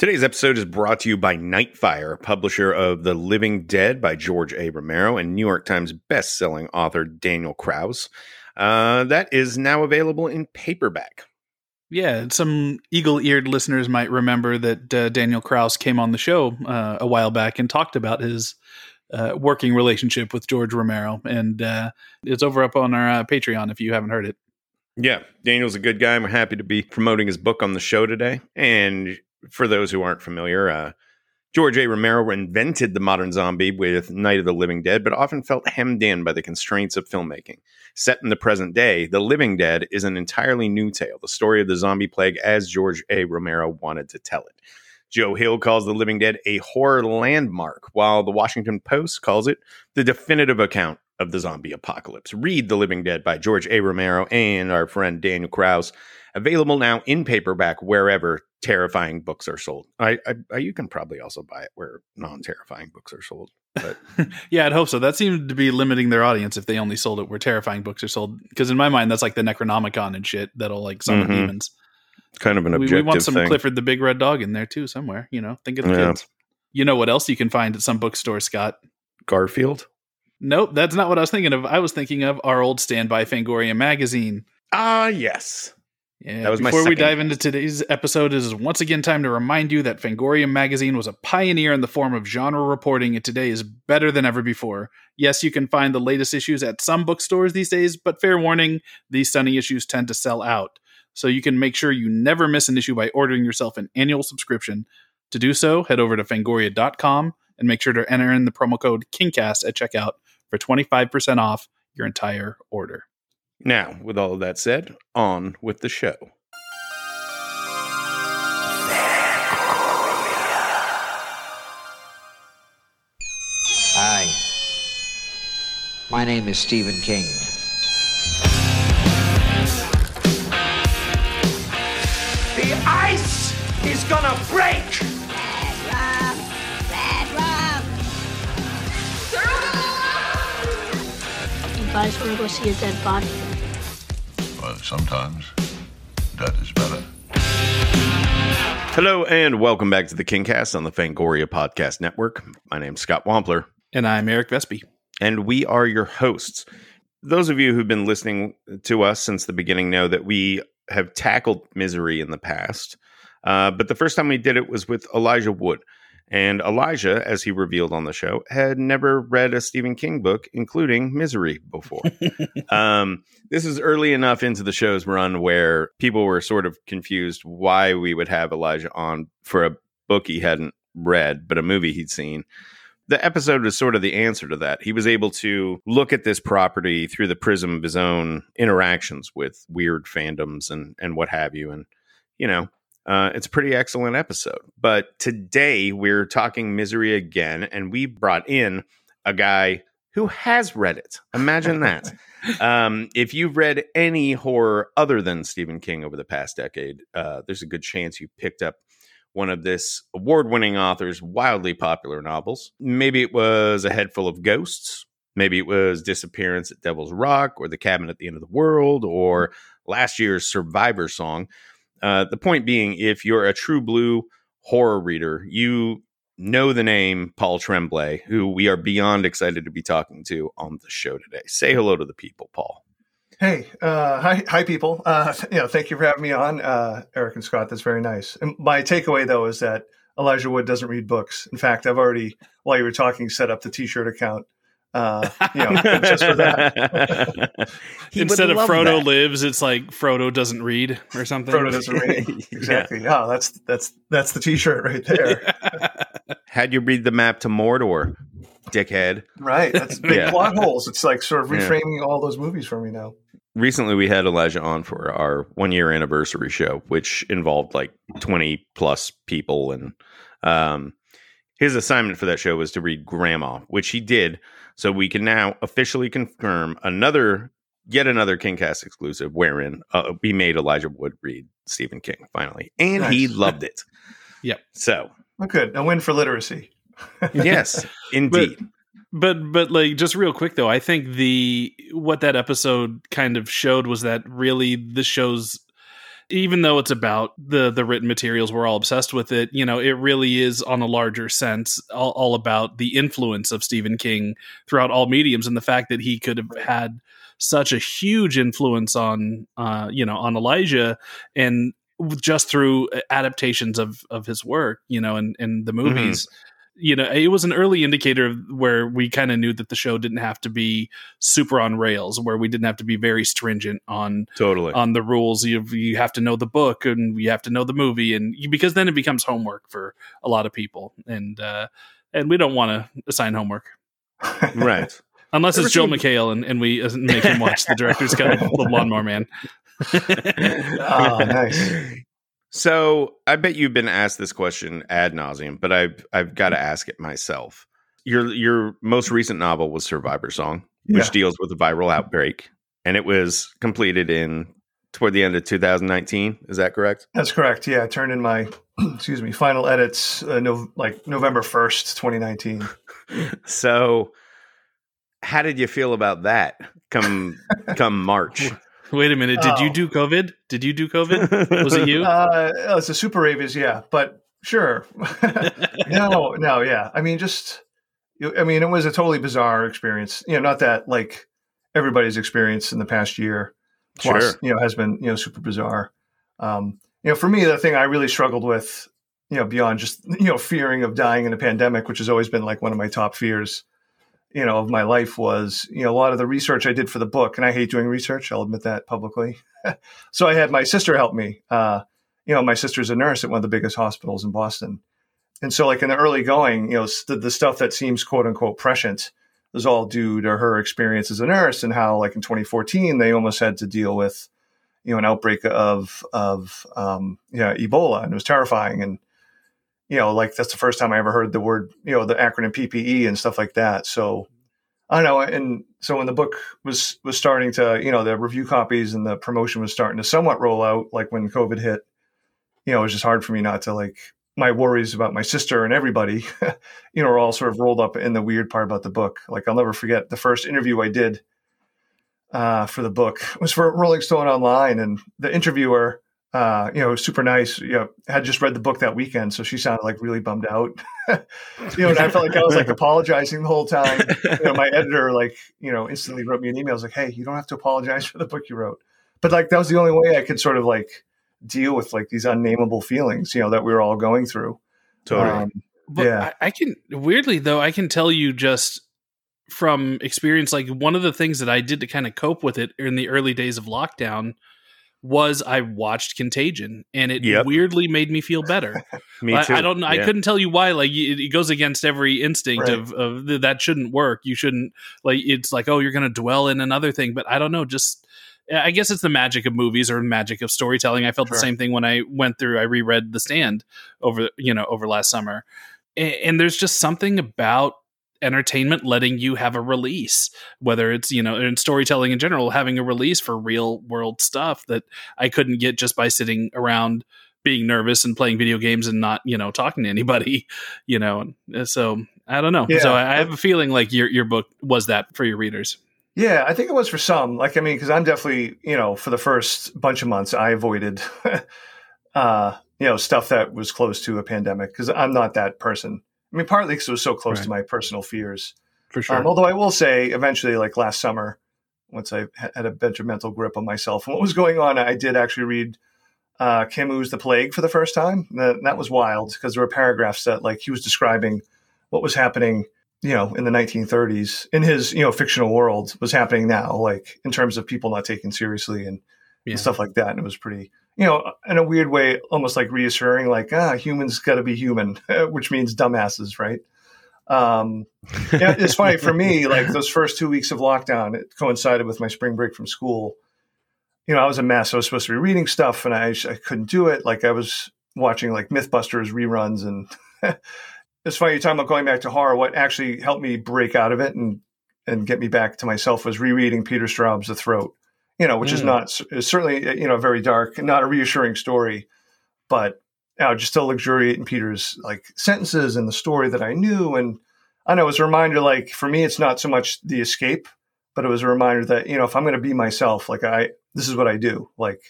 Today's episode is brought to you by Nightfire, publisher of The Living Dead by George A. Romero and New York Times best-selling author Daniel Kraus. Uh, that is now available in paperback. Yeah, some eagle-eared listeners might remember that uh, Daniel Kraus came on the show uh, a while back and talked about his uh, working relationship with George Romero, and uh, it's over up on our uh, Patreon if you haven't heard it. Yeah, Daniel's a good guy. We're happy to be promoting his book on the show today. And for those who aren't familiar, uh, George A. Romero invented the modern zombie with Night of the Living Dead, but often felt hemmed in by the constraints of filmmaking. Set in the present day, The Living Dead is an entirely new tale, the story of the zombie plague as George A. Romero wanted to tell it. Joe Hill calls The Living Dead a horror landmark, while the Washington Post calls it the definitive account of the zombie apocalypse. Read The Living Dead by George A. Romero and our friend Daniel Kraus. Available now in paperback wherever terrifying books are sold. I, I, you can probably also buy it where non-terrifying books are sold. But yeah, I'd hope so. That seemed to be limiting their audience if they only sold it where terrifying books are sold. Because in my mind, that's like the Necronomicon and shit that'll like summon mm-hmm. demons. Kind of an objective. We, we want some thing. Clifford the Big Red Dog in there too somewhere. You know, think of the yeah. kids. You know what else you can find at some bookstore, Scott? Garfield. Nope, that's not what I was thinking of. I was thinking of our old standby Fangoria magazine. Ah, yes. Yeah, before we dive into today's episode, it is once again time to remind you that Fangoria magazine was a pioneer in the form of genre reporting, and today is better than ever before. Yes, you can find the latest issues at some bookstores these days, but fair warning, these stunning issues tend to sell out. So you can make sure you never miss an issue by ordering yourself an annual subscription. To do so, head over to fangoria.com and make sure to enter in the promo code KINGCAST at checkout for 25% off your entire order. Now, with all of that said, on with the show. Hi. My name is Stephen King. The ice is gonna break! You guys wanna go see a dead body? Well, sometimes dead is better. Hello and welcome back to the Kingcast on the Fangoria Podcast Network. My name's Scott Wampler. And I'm Eric Vespe. And we are your hosts. Those of you who've been listening to us since the beginning know that we have tackled misery in the past. Uh, but the first time we did it was with Elijah Wood. And Elijah, as he revealed on the show, had never read a Stephen King book, including Misery, before. um, this is early enough into the show's run where people were sort of confused why we would have Elijah on for a book he hadn't read, but a movie he'd seen. The episode was sort of the answer to that. He was able to look at this property through the prism of his own interactions with weird fandoms and and what have you. And you know, uh, it's a pretty excellent episode. But today we're talking Misery again, and we brought in a guy who has read it. Imagine that. um, if you've read any horror other than Stephen King over the past decade, uh, there's a good chance you picked up one of this award winning author's wildly popular novels. Maybe it was A Head Full of Ghosts. Maybe it was Disappearance at Devil's Rock or The Cabin at the End of the World or last year's Survivor Song. Uh, the point being, if you're a true blue horror reader, you know the name Paul Tremblay, who we are beyond excited to be talking to on the show today. Say hello to the people, Paul. Hey, uh, hi, hi, people. Uh, thank you for having me on, uh, Eric and Scott. That's very nice. And my takeaway, though, is that Elijah Wood doesn't read books. In fact, I've already, while you were talking, set up the T-shirt account uh, you know, just for that. Instead of Frodo that. lives, it's like Frodo doesn't read or something. Frodo doesn't read. Exactly. yeah. Oh, that's that's that's the T-shirt right there. Had you read the map to Mordor, dickhead? Right. That's big yeah. plot holes. It's like sort of reframing yeah. all those movies for me now. Recently, we had Elijah on for our one year anniversary show, which involved like twenty plus people, and um, his assignment for that show was to read Gramma, which he did so we can now officially confirm another, yet another KingCast exclusive, wherein uh, we made Elijah Wood read Stephen King finally, and nice. he loved it. yep. So well, good, a win for literacy. yes, indeed. But, but but like just real quick though, I think the what that episode kind of showed was that really the show's even though it's about the the written materials, we're all obsessed with it. You know, it really is on a larger sense all, all about the influence of Stephen King throughout all mediums and the fact that he could have had such a huge influence on uh, you know on Elijah and just through adaptations of of his work, you know, and and the Mm-hmm. Movies. You know, it was an early indicator of where we kind of knew that the show didn't have to be super on rails, where we didn't have to be very stringent on Totally. on the rules. You you have to know the book and you have to know the movie, and you, because then it becomes homework for a lot of people, and uh, and we don't want to assign homework right. unless Ever it's Joe seen- McHale and, and we uh, make him watch the director's cut of The Lawnmower Man. Oh, nice. So I bet you've been asked this question ad nauseum, but I've I've got to ask it myself. Your your most recent novel was Survivor Song, which Yeah. deals with a viral outbreak, and it was completed in toward the end of 2019. Is that correct? That's correct. Yeah, I turned in my excuse me final edits uh, no, like November first, twenty nineteen. So, how did you feel about that? Come come March. Wait a minute, did you Oh. do COVID? Did you do COVID? Was it you? Uh, oh, it's a super rabies, yeah, but sure. no, no, yeah. I mean, just I mean, it was a totally bizarre experience. You know, not that like everybody's experience in the past year plus, Sure. you know, has been you know super bizarre. Um, you know, for me, the thing I really struggled with, you know, beyond just you know fearing of dying in a pandemic, which has always been like one of my top fears, you know, of my life was you know a lot of the research I did for the book, and I hate doing research. I'll admit that publicly. so I had my sister help me. Uh, you know, my sister's a nurse at one of the biggest hospitals in Boston. And so, like in the early going, you know, the, the stuff that seems quote unquote prescient was all due to her experience as a nurse and how, like in 2014, they almost had to deal with, you know, an outbreak of of um, yeah Ebola, and it was terrifying. And you know, like that's the first time I ever heard the word, you know, the acronym PPE and stuff like that. So I don't know. And so when the book was was starting to, you know, the review copies and the promotion was starting to somewhat roll out, like when COVID hit, you know, it was just hard for me not to like my worries about my sister and everybody, you know, are all sort of rolled up in the weird part about the book. Like I'll never forget the first interview I did uh, for the book was for Rolling Stone Online, and the interviewer, uh, you know, super nice. You know, had just read the book that weekend, so she sounded like really bummed out. you know, and I felt like I was like apologizing the whole time. You know, my editor like you know instantly wrote me an email. I was like, "Hey, you don't have to apologize for the book you wrote," but like that was the only way I could sort of like deal with like these unnameable feelings, you know, that we were all going through. Totally. Um, But Yeah. I, I can weirdly though, I can tell you just from experience, like one of the things that I did to kind of cope with it in the early days of lockdown was I watched Contagion, and it Yep. weirdly made me feel better. Me I, too. I don't know. I Yeah. couldn't tell you why. Like it, it goes against every instinct Right. of of th- that shouldn't work. You shouldn't like. It's like oh, you're going to dwell in another thing, but I don't know. Just I guess it's the magic of movies or magic of storytelling. I felt the same thing when I went through. I reread The Stand over you know over last summer, A- and there's just something about entertainment letting you have a release whether it's you know in storytelling in general having a release for real world stuff that i couldn't get just by sitting around being nervous and playing video games and not you know talking to anybody you know so i don't know Yeah. so I, I have a feeling like your your book was that for your readers Yeah, I think it was for some. Like, I mean, because I'm definitely, you know, for the first bunch of months, I avoided, uh, you know, stuff that was close to a pandemic because I'm not that person. I mean, partly because it was so close Right. to my personal fears. for sure Um, although I will say, eventually, like last summer, once I had a better mental grip on myself and what was going on, I did actually read uh, Camus' The Plague for the first time. That, that was wild because there were paragraphs that, like, he was describing what was happening, you know, in the 1930s in his, you know, fictional world was happening now, like in terms of people not taken seriously and, Yeah. and stuff like that. And it was pretty, you know, in a weird way, almost like reassuring, like, ah, humans got to be human, which means dumbasses, right? Um, yeah, it's funny for me. Like those first two weeks of lockdown, it coincided with my spring break from school. You know, I was a mess. I was supposed to be reading stuff, and I I couldn't do it. Like I was watching like MythBusters reruns, and it's funny. You're talking about going back to horror. What actually helped me break out of it and and get me back to myself was rereading Peter Straub's The Throat. You know, which is Mm. not is certainly you know very dark, not a reassuring story, but you know, just to luxuriate in Peter's like sentences and the story that I knew. And I know it was a reminder, like for me, it's not so much the escape, but it was a reminder that, you know, if I'm going to be myself, like I, this is what I do. Like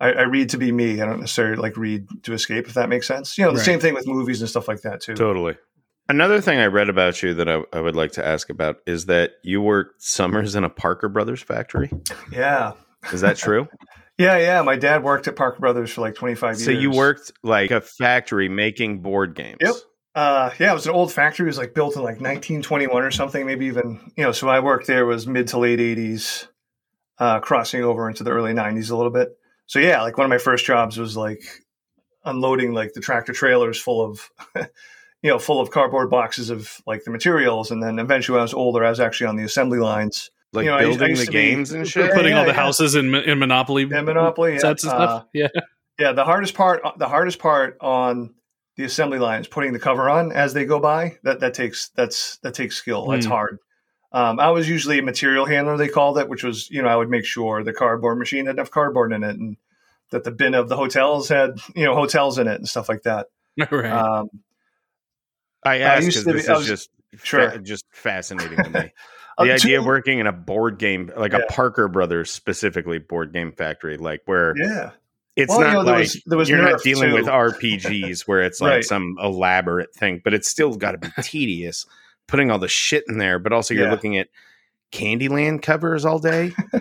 I, I, read to be me. I don't necessarily like read to escape, if that makes sense. You know, the right. same thing with movies and stuff like that too. Totally. Another thing I read about you that I, I, would like to ask about is that you worked summers in a Parker Brothers factory. Yeah. Is that true? yeah, yeah. My dad worked at Parker Brothers for like 25 so years. So you worked like a factory making board games. Yep. Uh, yeah, it was an old factory. It was like built in like 1921 or something, maybe even, you know, so I worked there was mid to late 80s, uh, crossing over into the early 90s a little bit so yeah, like one of my first jobs was like unloading like the tractor trailers full of, you know, full of cardboard boxes of like the materials. And then eventually, when I was older, I was actually on the assembly lines, like you know, building I, I the games be, and shit, putting yeah, all the yeah. houses in in Monopoly, yeah, Monopoly sets and stuff. Uh, yeah, yeah. The hardest part, the hardest part on the assembly line is putting the cover on as they go by. That that takes that's that takes skill. That's mm. hard. Um, I was usually a material handler, they called it, which was, you know, I would make sure the cardboard machine had enough cardboard in it and that the bin of the hotels had, you know, hotels in it and stuff like that. right. Um, I asked because this is just sure. Fa- just fascinating to me. the uh, idea of working in a board game, like yeah. a Parker Brothers specifically board game factory, like where yeah. It's well, not you know, there like was, there was you're not dealing too. with RPGs where it's like right. some elaborate thing, but it's still got to be tedious putting all the shit in there, but also you're yeah. looking at Candyland covers all day.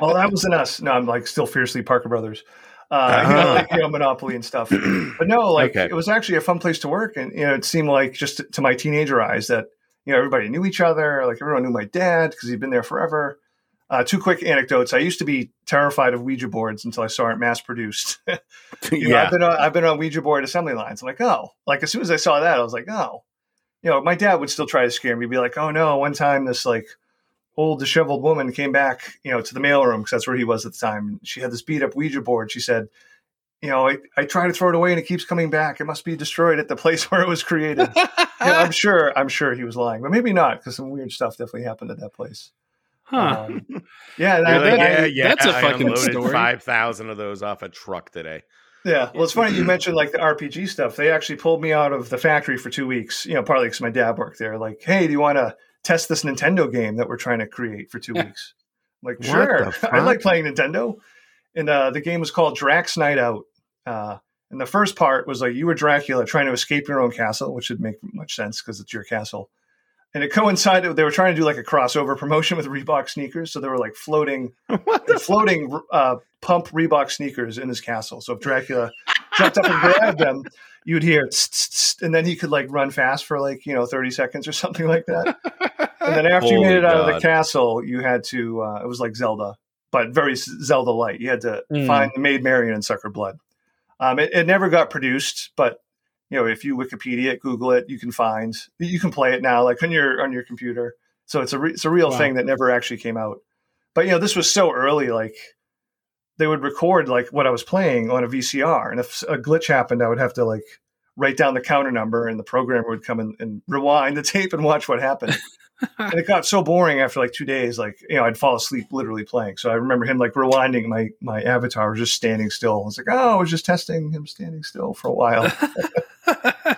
well, that wasn't us. No, I'm like still fiercely Parker Brothers. Uh, uh-huh. you, know, like, you know, Monopoly and stuff. But no, like okay. it was actually a fun place to work, and you know, it seemed like just to, to my teenager eyes that you know everybody knew each other. Like everyone knew my dad because he'd been there forever. Uh, two quick anecdotes. I used to be terrified of Ouija boards until I saw it mass produced. yeah, know, I've been on, I've been on Ouija board assembly lines. I'm like, oh, like as soon as I saw that, I was like, oh, you know, my dad would still try to scare me, be like, "Oh no!" One time, this like old disheveled woman came back, you know, to the mailroom because that's where he was at the time. She had this beat up Ouija board. She said, "You know, I, I try to throw it away and it keeps coming back. It must be destroyed at the place where it was created." I'm sure, I'm sure he was lying, but maybe not because some weird stuff definitely happened at that place. Huh? Um, yeah, that, like, yeah, yeah, That's a I fucking story. Five thousand of those off a truck today. Yeah, well, it's funny you mentioned like the RPG stuff. They actually pulled me out of the factory for two weeks. You know, partly because my dad worked there. Like, hey, do you want to test this Nintendo game that we're trying to create for two weeks? Like, sure. I like playing Nintendo. And uh, the game was called Drac's Night Out. Uh, and the first part was like you were Dracula trying to escape your own castle, which would make much sense because it's your castle and it coincided. They were trying to do like a crossover promotion with Reebok sneakers, so they were like floating, floating uh, pump Reebok sneakers in his castle. So if Dracula jumped up and grabbed them, you'd hear, and then he could like run fast for like you know thirty seconds or something like that. And then after Holy you made it God. out of the castle, you had to. Uh, it was like Zelda, but very Zelda light. You had to mm. find the Maid Marian and suck her blood. Um, it, it never got produced, but you know, if you Wikipedia it, Google it, you can find you can play it now, like on your on your computer. So it's a re, it's a real wow. thing that never actually came out. But you know, this was so early. Like they would record like what I was playing on a VCR, and if a glitch happened, I would have to like write down the counter number, and the programmer would come in and rewind the tape and watch what happened. and it got so boring after like two days. Like you know, I'd fall asleep literally playing. So I remember him like rewinding my my avatar was just standing still. I was like, oh, I was just testing him standing still for a while.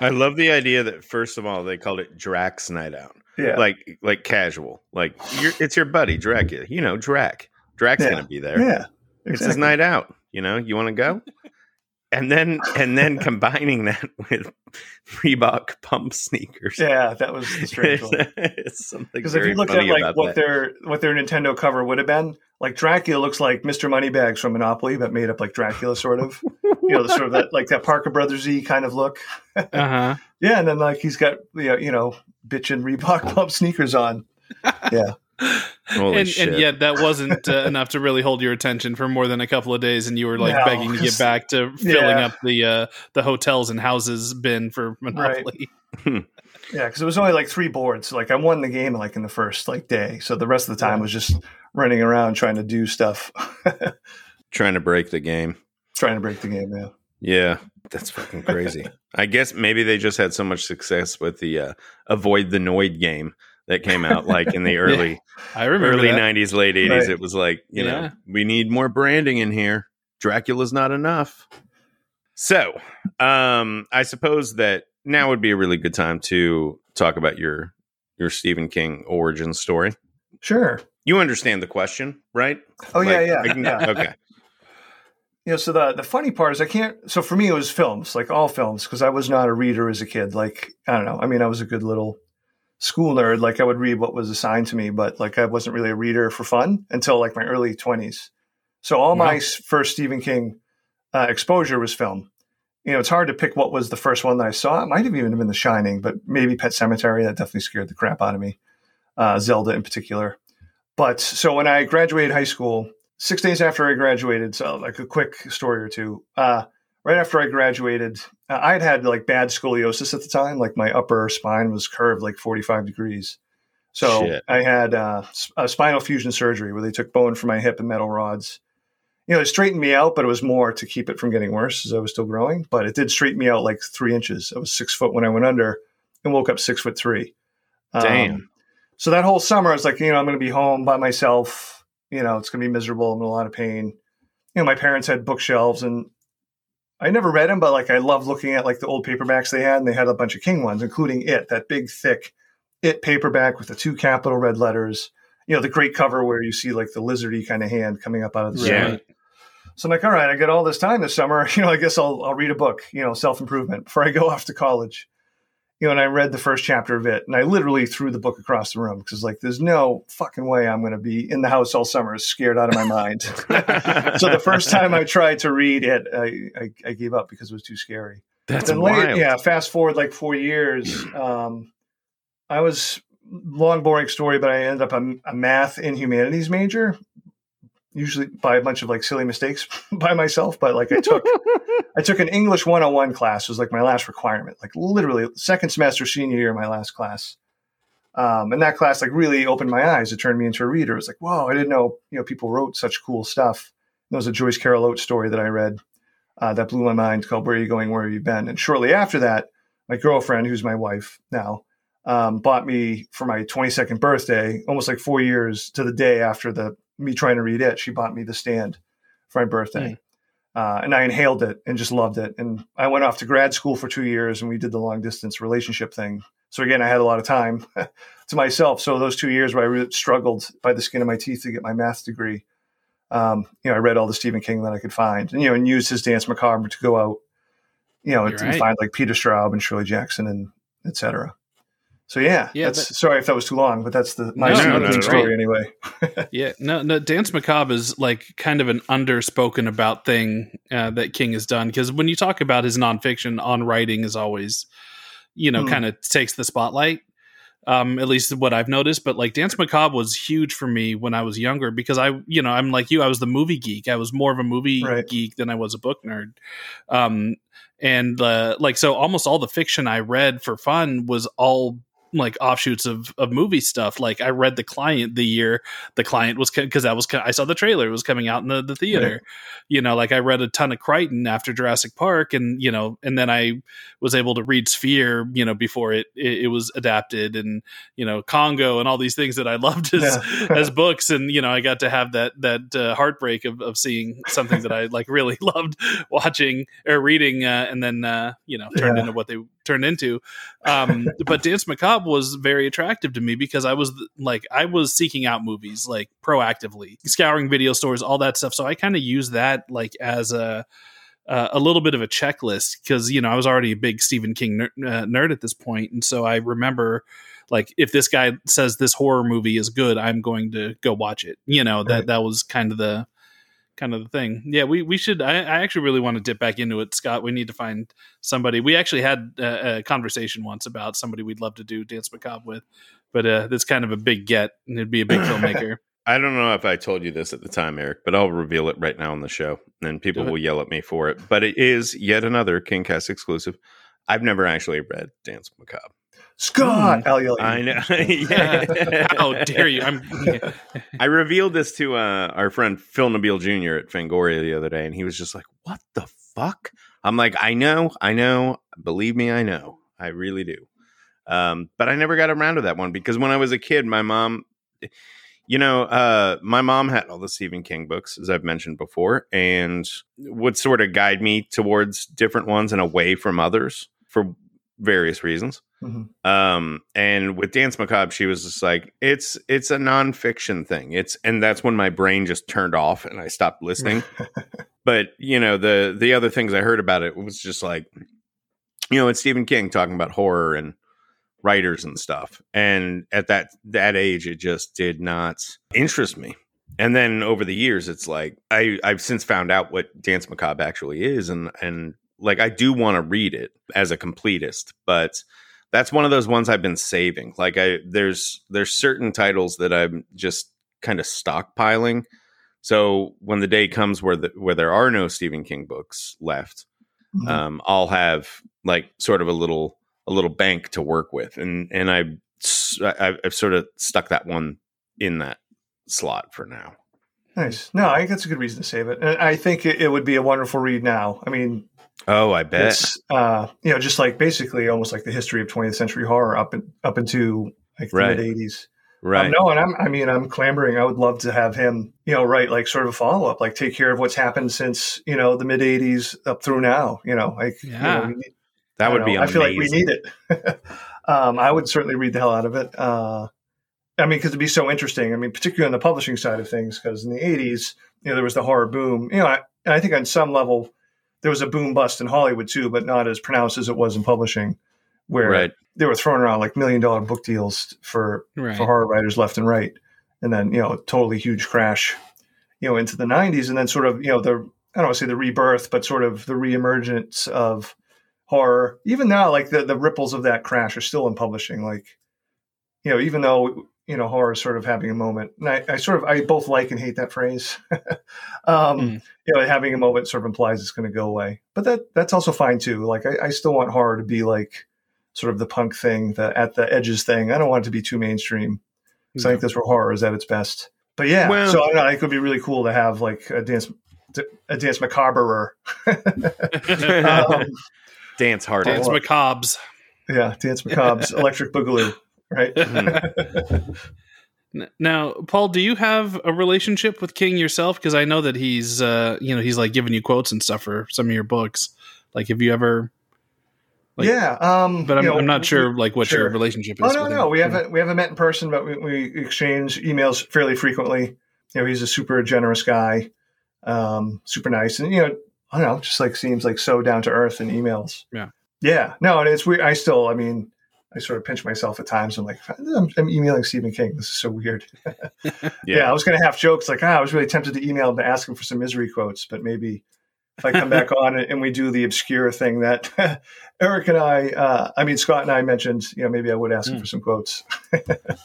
I love the idea that first of all they called it Drac's Night Out. Yeah, like like casual. Like it's your buddy Dracula. You know, Drac. Drac's yeah. gonna be there. Yeah, exactly. it's his night out. You know, you want to go? and then and then combining that with Reebok pump sneakers. Yeah, that was strange one. Because if you look at like what that. their what their Nintendo cover would have been, like Dracula looks like Mr. Moneybags from Monopoly, but made up like Dracula, sort of. you know, the, sort of that like that Parker Brothers y kind of look. uh huh. Yeah, and then like he's got you know, you know bitchin' Reebok pump sneakers on. Yeah. And, and, yet that wasn't uh, enough to really hold your attention for more than a couple of days, and you were like no, begging to get back to filling yeah. up the uh, the hotels and houses bin for Monopoly. Right. yeah, because it was only like three boards. Like I won the game like in the first like day, so the rest of the time was just running around trying to do stuff, trying to break the game, trying to break the game. Yeah, yeah, that's fucking crazy. I guess maybe they just had so much success with the uh, avoid the Noid game that came out like in the early yeah, I remember early that. 90s late 80s right. it was like you yeah. know we need more branding in here dracula's not enough so um i suppose that now would be a really good time to talk about your your stephen king origin story sure you understand the question right oh like, yeah yeah, can, yeah okay you know, so the the funny part is I can't. So for me, it was films, like all films, because I was not a reader as a kid. Like I don't know. I mean, I was a good little school nerd. Like I would read what was assigned to me, but like I wasn't really a reader for fun until like my early twenties. So all my first Stephen King uh, exposure was film. You know, it's hard to pick what was the first one that I saw. It might have even been The Shining, but maybe Pet Sematary. That definitely scared the crap out of me. Uh, Zelda in particular. But so when I graduated high school, six days after I graduated, so like a quick story or two. Uh, right after I graduated, I had had like bad scoliosis at the time. Like my upper spine was curved like 45 degrees. So Shit. I had uh, a spinal fusion surgery where they took bone from my hip and metal rods. You know, it straightened me out, but it was more to keep it from getting worse as I was still growing. But it did straighten me out like three inches. I was six foot when I went under and woke up six foot three. Um, Damn. so that whole summer, I was like, you know, I'm going to be home by myself. You know, it's going to be miserable. I'm in a lot of pain. You know, my parents had bookshelves and I never read them, but like I love looking at like the old paperbacks they had. And they had a bunch of King ones, including It, that big, thick It paperback with the two capital red letters. You know, the great cover where you see like the lizardy kind of hand coming up out of the Yeah. side. So I'm like, all right, I got all this time this summer. You know, I guess I'll I'll read a book. You know, self improvement before I go off to college. You know, and I read the first chapter of it, and I literally threw the book across the room because like, there's no fucking way I'm going to be in the house all summer, scared out of my mind. so the first time I tried to read it, I, I, I gave up because it was too scary. That's Then wild. later, yeah, fast forward like four years. Um, I was long, boring story, but I ended up a, a math and humanities major, usually by a bunch of like silly mistakes by myself. But like I took, I took an English 101 class. It was like my last requirement, like literally second semester, senior year, my last class. Um, and that class like really opened my eyes. It turned me into a reader. It was like, whoa, I didn't know, you know, people wrote such cool stuff. There was a Joyce Carol Oates story that I read uh, that blew my mind called Where Are You Going? Where Have You Been? And shortly after that, my girlfriend, who's my wife now, um, bought me for my 22nd birthday, almost like four years to the day after the me trying to read it. She bought me the stand for my birthday. Uh, and I inhaled it and just loved it. And I went off to grad school for two years and we did the long distance relationship thing. So again, I had a lot of time to myself. So those two years where I really struggled by the skin of my teeth to get my math degree, um, you know, I read all the Stephen King that I could find, and you know, and used his Danse Macabre to go out, you know, to right. find like Peter Straub and Shirley Jackson and etc. So yeah, Yeah, that's that- sorry if that was too long, but that's the my No, no, that's story anyway. Yeah, no, no. Danse Macabre is like kind of an underspoken about thing uh, that King has done because when you talk about his nonfiction on writing is always, you know, Hmm. kind of takes the spotlight. Um, at least what I've noticed, but like Danse Macabre was huge for me when I was younger because I, you know, I'm like you, I was the movie geek. I was more of a movie Right. geek than I was a book nerd. Um, and uh, like so, almost all the fiction I read for fun was all like offshoots of of movie stuff. Like I read The Client the year the client was because that was I saw the trailer it was coming out in the, the theater. You know, like I read a ton of Crichton after Jurassic Park, and you know, and then I was able to read Sphere, you know, before it it, it was adapted, and you know, Congo and all these things that I loved as Yeah. as books, and you know, I got to have that that uh, heartbreak of of seeing something that I like really loved watching or reading, uh, and then uh, you know, turned Yeah. into what they turned into. Um, but Danse Macabre was very attractive to me because I was like I was seeking out movies like proactively, scouring video stores, all that stuff. So I kind of use that like as a uh, a little bit of a checklist because you know I was already a big Stephen King ner- uh, nerd at this point, and so I remember like if this guy says this horror movie is good, I'm going to go watch it. You know that that was kind of the kind of the thing. Yeah, we we should. I, I actually really want to dip back into it, Scott. We need to find somebody. We actually had a, a conversation once about somebody we'd love to do Danse Macabre with, but uh, that's kind of a big get, and it'd be a big filmmaker. I don't know if I told you this at the time, Eric, but I'll reveal it right now on the show, and people will yell at me for it. But it is yet another KingCast exclusive. I've never actually read Danse Macabre. Scott, I'll yell at I know. yeah. How dare you? I'm I revealed this to uh, our friend Phil Nobile Jr. at Fangoria the other day, and he was just like, "What the fuck?" I'm like, "I know, I know. Believe me, I know. I really do." Um, but I never got around to that one because when I was a kid, my mom, you know, uh, my mom had all the Stephen King books, as I've mentioned before, and would sort of guide me towards different ones and away from others for various reasons. Mhm. Um, and with Danse Macabre, she was just like, it's it's a nonfiction thing. It's and that's when my brain just turned off and I stopped listening. but you know, the the other things I heard about it was just like, you know, it's Stephen King talking about horror and writers and stuff. And at that that age, it just did not interest me. And then over the years, it's like I I've since found out what Danse Macabre actually is, and and like I do want to read it as a completist, but that's one of those ones I've been saving. Like I there's there's certain titles that I'm just kind of stockpiling. So when the day comes where the, where there are no Stephen King books left, Mhm. um, I'll have like sort of a little a little bank to work with, and and I I- I've sort of stuck that one in that slot for now. Nice. No, I think that's a good reason to save it. And I think it, it would be a wonderful read now. I mean, Oh, I bet. it's uh, you know just like basically almost like the history of 20th century horror up in, up into like the Right. mid 80s. Right. Um, no, and I'm, I mean, I'm clamoring. I would love to have him, you know, write like sort of a follow up, like take care of what's happened since, you know, the mid 80s up through now, you know, like, you know, Yeah. need- that would don't be know. I feel like we need it. um, I would certainly read the hell out of it. Uh, I mean, because it'd be so interesting. I mean, particularly on the publishing side of things, because in the 80s, you know, there was the horror boom. You know, I, and I think on some level, there was a boom bust in Hollywood too, but not as pronounced as it was in publishing, where Right. they were throwing around like million dollar book deals for Right. for horror writers left and right, and then you know a totally huge crash, you know into the '90s, and then sort of you know the I don't want to say the rebirth, but sort of the reemergence of horror. Even now, like the the ripples of that crash are still in publishing. Like you know, even though you know horror is sort of having a moment, and I, I sort of I both like and hate that phrase. um, Mm. You know, having a moment sort of implies it's going to go away, but that that's also fine too. Like I, I still want horror to be like sort of the punk thing, the at the edges thing. I don't want it to be too mainstream. So I think that's where horror is at its best. But yeah, Well- so I don't know, it could be really cool to have like a dance, a dance macabre. um, Dance harder. Dance Macabres. yeah, dance macabre's electric boogaloo, right? Now, Paul, do you have a relationship with King yourself? Because I know that he's, uh, you know, he's like giving you quotes and stuff for some of your books. Like, have you ever? Like- yeah, um, But I'm, you know, I'm not sure, like, what your sure. relationship Oh is. no, with no, him. we haven't we haven't met in person, but we, we exchange emails fairly frequently. You know, he's a super generous guy, um, super nice, and you know, I don't know, just like seems like so down to earth in emails. Yeah. yeah, no, and it's weird. I still, I mean, I sort of pinch myself at times. I'm like, I'm, I'm emailing Stephen King. This is so weird. Yeah, I was going to have jokes like, ah, I was really tempted to email him to ask him for some misery quotes, but maybe if I come back on and we do the obscure thing that Eric and I, uh, I mean, Scott and I mentioned, you know, maybe I would ask him Mm. for some quotes.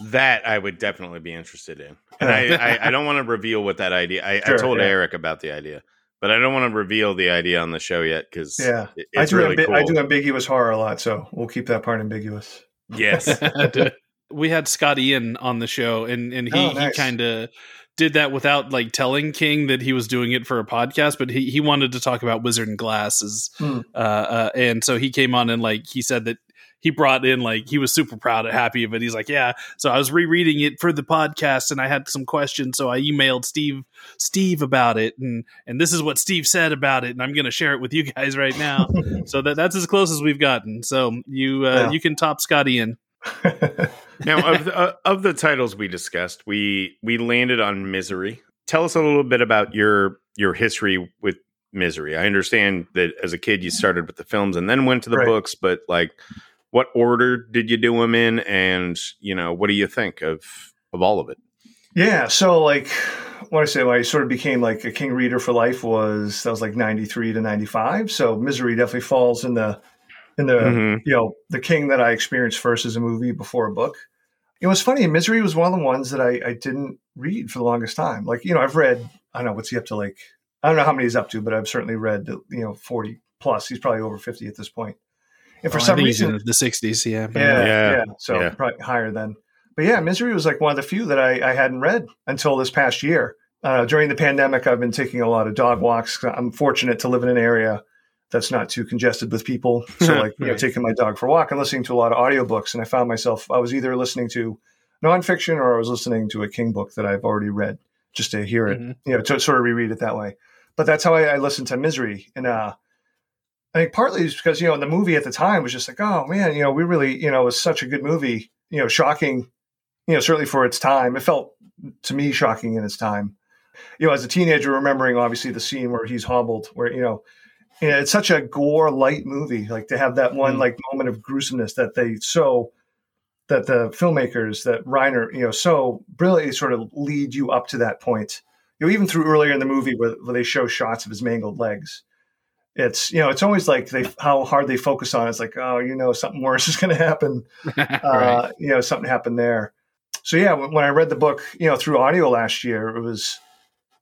That I would definitely be interested in. And I, I, I don't want to reveal what that idea. I, I told yeah. Eric about the idea, but I don't want to reveal the idea on the show yet because Yeah. it- I do, really ambi- cool. I do ambiguous horror a lot, so we'll keep that part ambiguous. yes. we had Scott Ian on the show, and and he Oh, he kind of did that without like telling King that he was doing it for a podcast, but he he wanted to talk about Wizard and Glasses, Hmm. uh, uh, and so he came on and like he said that. He brought in like he was super proud and happy of it. He's like, yeah. So I was rereading it for the podcast, and I had some questions. So I emailed Steve Steve about it, and and this is what Steve said about it, and I'm going to share it with you guys right now. so that that's as close as we've gotten. So you uh, Yeah. you can top Scott Ian. now of the, uh, of the titles we discussed, we we landed on Misery. Tell us a little bit about your your history with Misery. I understand that as a kid you started with the films and then went to the Right. books, but like, what order did you do them in, and you know, what do you think of of all of it? yeah, so like what I say, when I sort of became like a King reader for life was that was like ninety three to ninety five. So Misery definitely falls in the in the Mhm. you know the King that I experienced first as a movie before a book. It was funny. Misery was one of the ones that I, I didn't read for the longest time. Like you know, I've read I don't know what's he up to like I don't know how many he's up to, but I've certainly read you know forty plus. He's probably over fifty at this point. And for Oh, some reason, in the '60s. Yeah, yeah, Yeah. yeah, So Yeah. probably higher then. But yeah, Misery was like one of the few that I, I hadn't read until this past year. Uh, during the pandemic, I've been taking a lot of dog walks. I'm fortunate to live in an area that's not too congested with people. So like, you know, Right. taking my dog for a walk and listening to a lot of audiobooks. And I found myself, I was either listening to nonfiction or I was listening to a King book that I've already read just to hear it, Mhm. you know, to sort of reread it that way. But that's how I, I listened to Misery. And, uh, I think partly is because you know in the movie at the time was just like, oh man, you know, we really, you know, it was such a good movie, you know, shocking, you know, certainly for its time. It felt to me shocking in its time. You know, as a teenager, remembering obviously the scene where he's hobbled, where you know, you know it's such a gore light movie, like to have that one Mm. like moment of gruesomeness that they so that the filmmakers that Reiner, you know, so brilliantly sort of lead you up to that point. You know, even through earlier in the movie where, where they show shots of his mangled legs. It's you know, it's always like they how hard they focus on. it. It's like, oh, you know, something worse is going to happen. right. Uh, you know, something happened there. So yeah, when, when I read the book, you know, through audio last year, it was,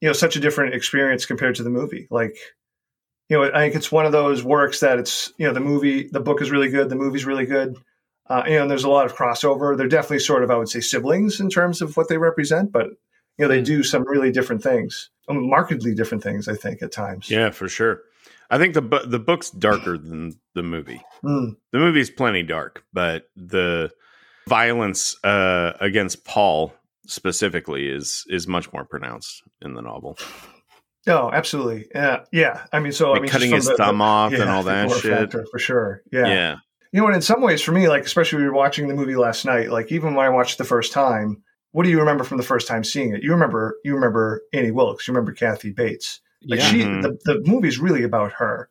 you know, such a different experience compared to the movie. Like, you know, I think it's one of those works that it's, you know, the movie, the book is really good, the movie's really good. Uh, you know, and there's a lot of crossover. They're definitely sort of, I would say, siblings in terms of what they represent, but you know, they do some really different things, um, markedly different things. I think at times. Yeah, for sure. I think the bu- the book's darker than the movie. Mm. The movie's plenty dark, but the violence uh, against Paul specifically is is much more pronounced in the novel. Oh, absolutely. Yeah, yeah. I mean, so I mean, cutting his the- thumb off yeah, and all that shit. for sure. Yeah. yeah. You know, and in some ways, for me, like especially we were watching the movie last night. Like even when I watched the first time, what do you remember from the first time seeing it? You remember you remember Annie Wilkes. You remember Kathy Bates. Like Yeah. she, Mhm. the the movie's really about her.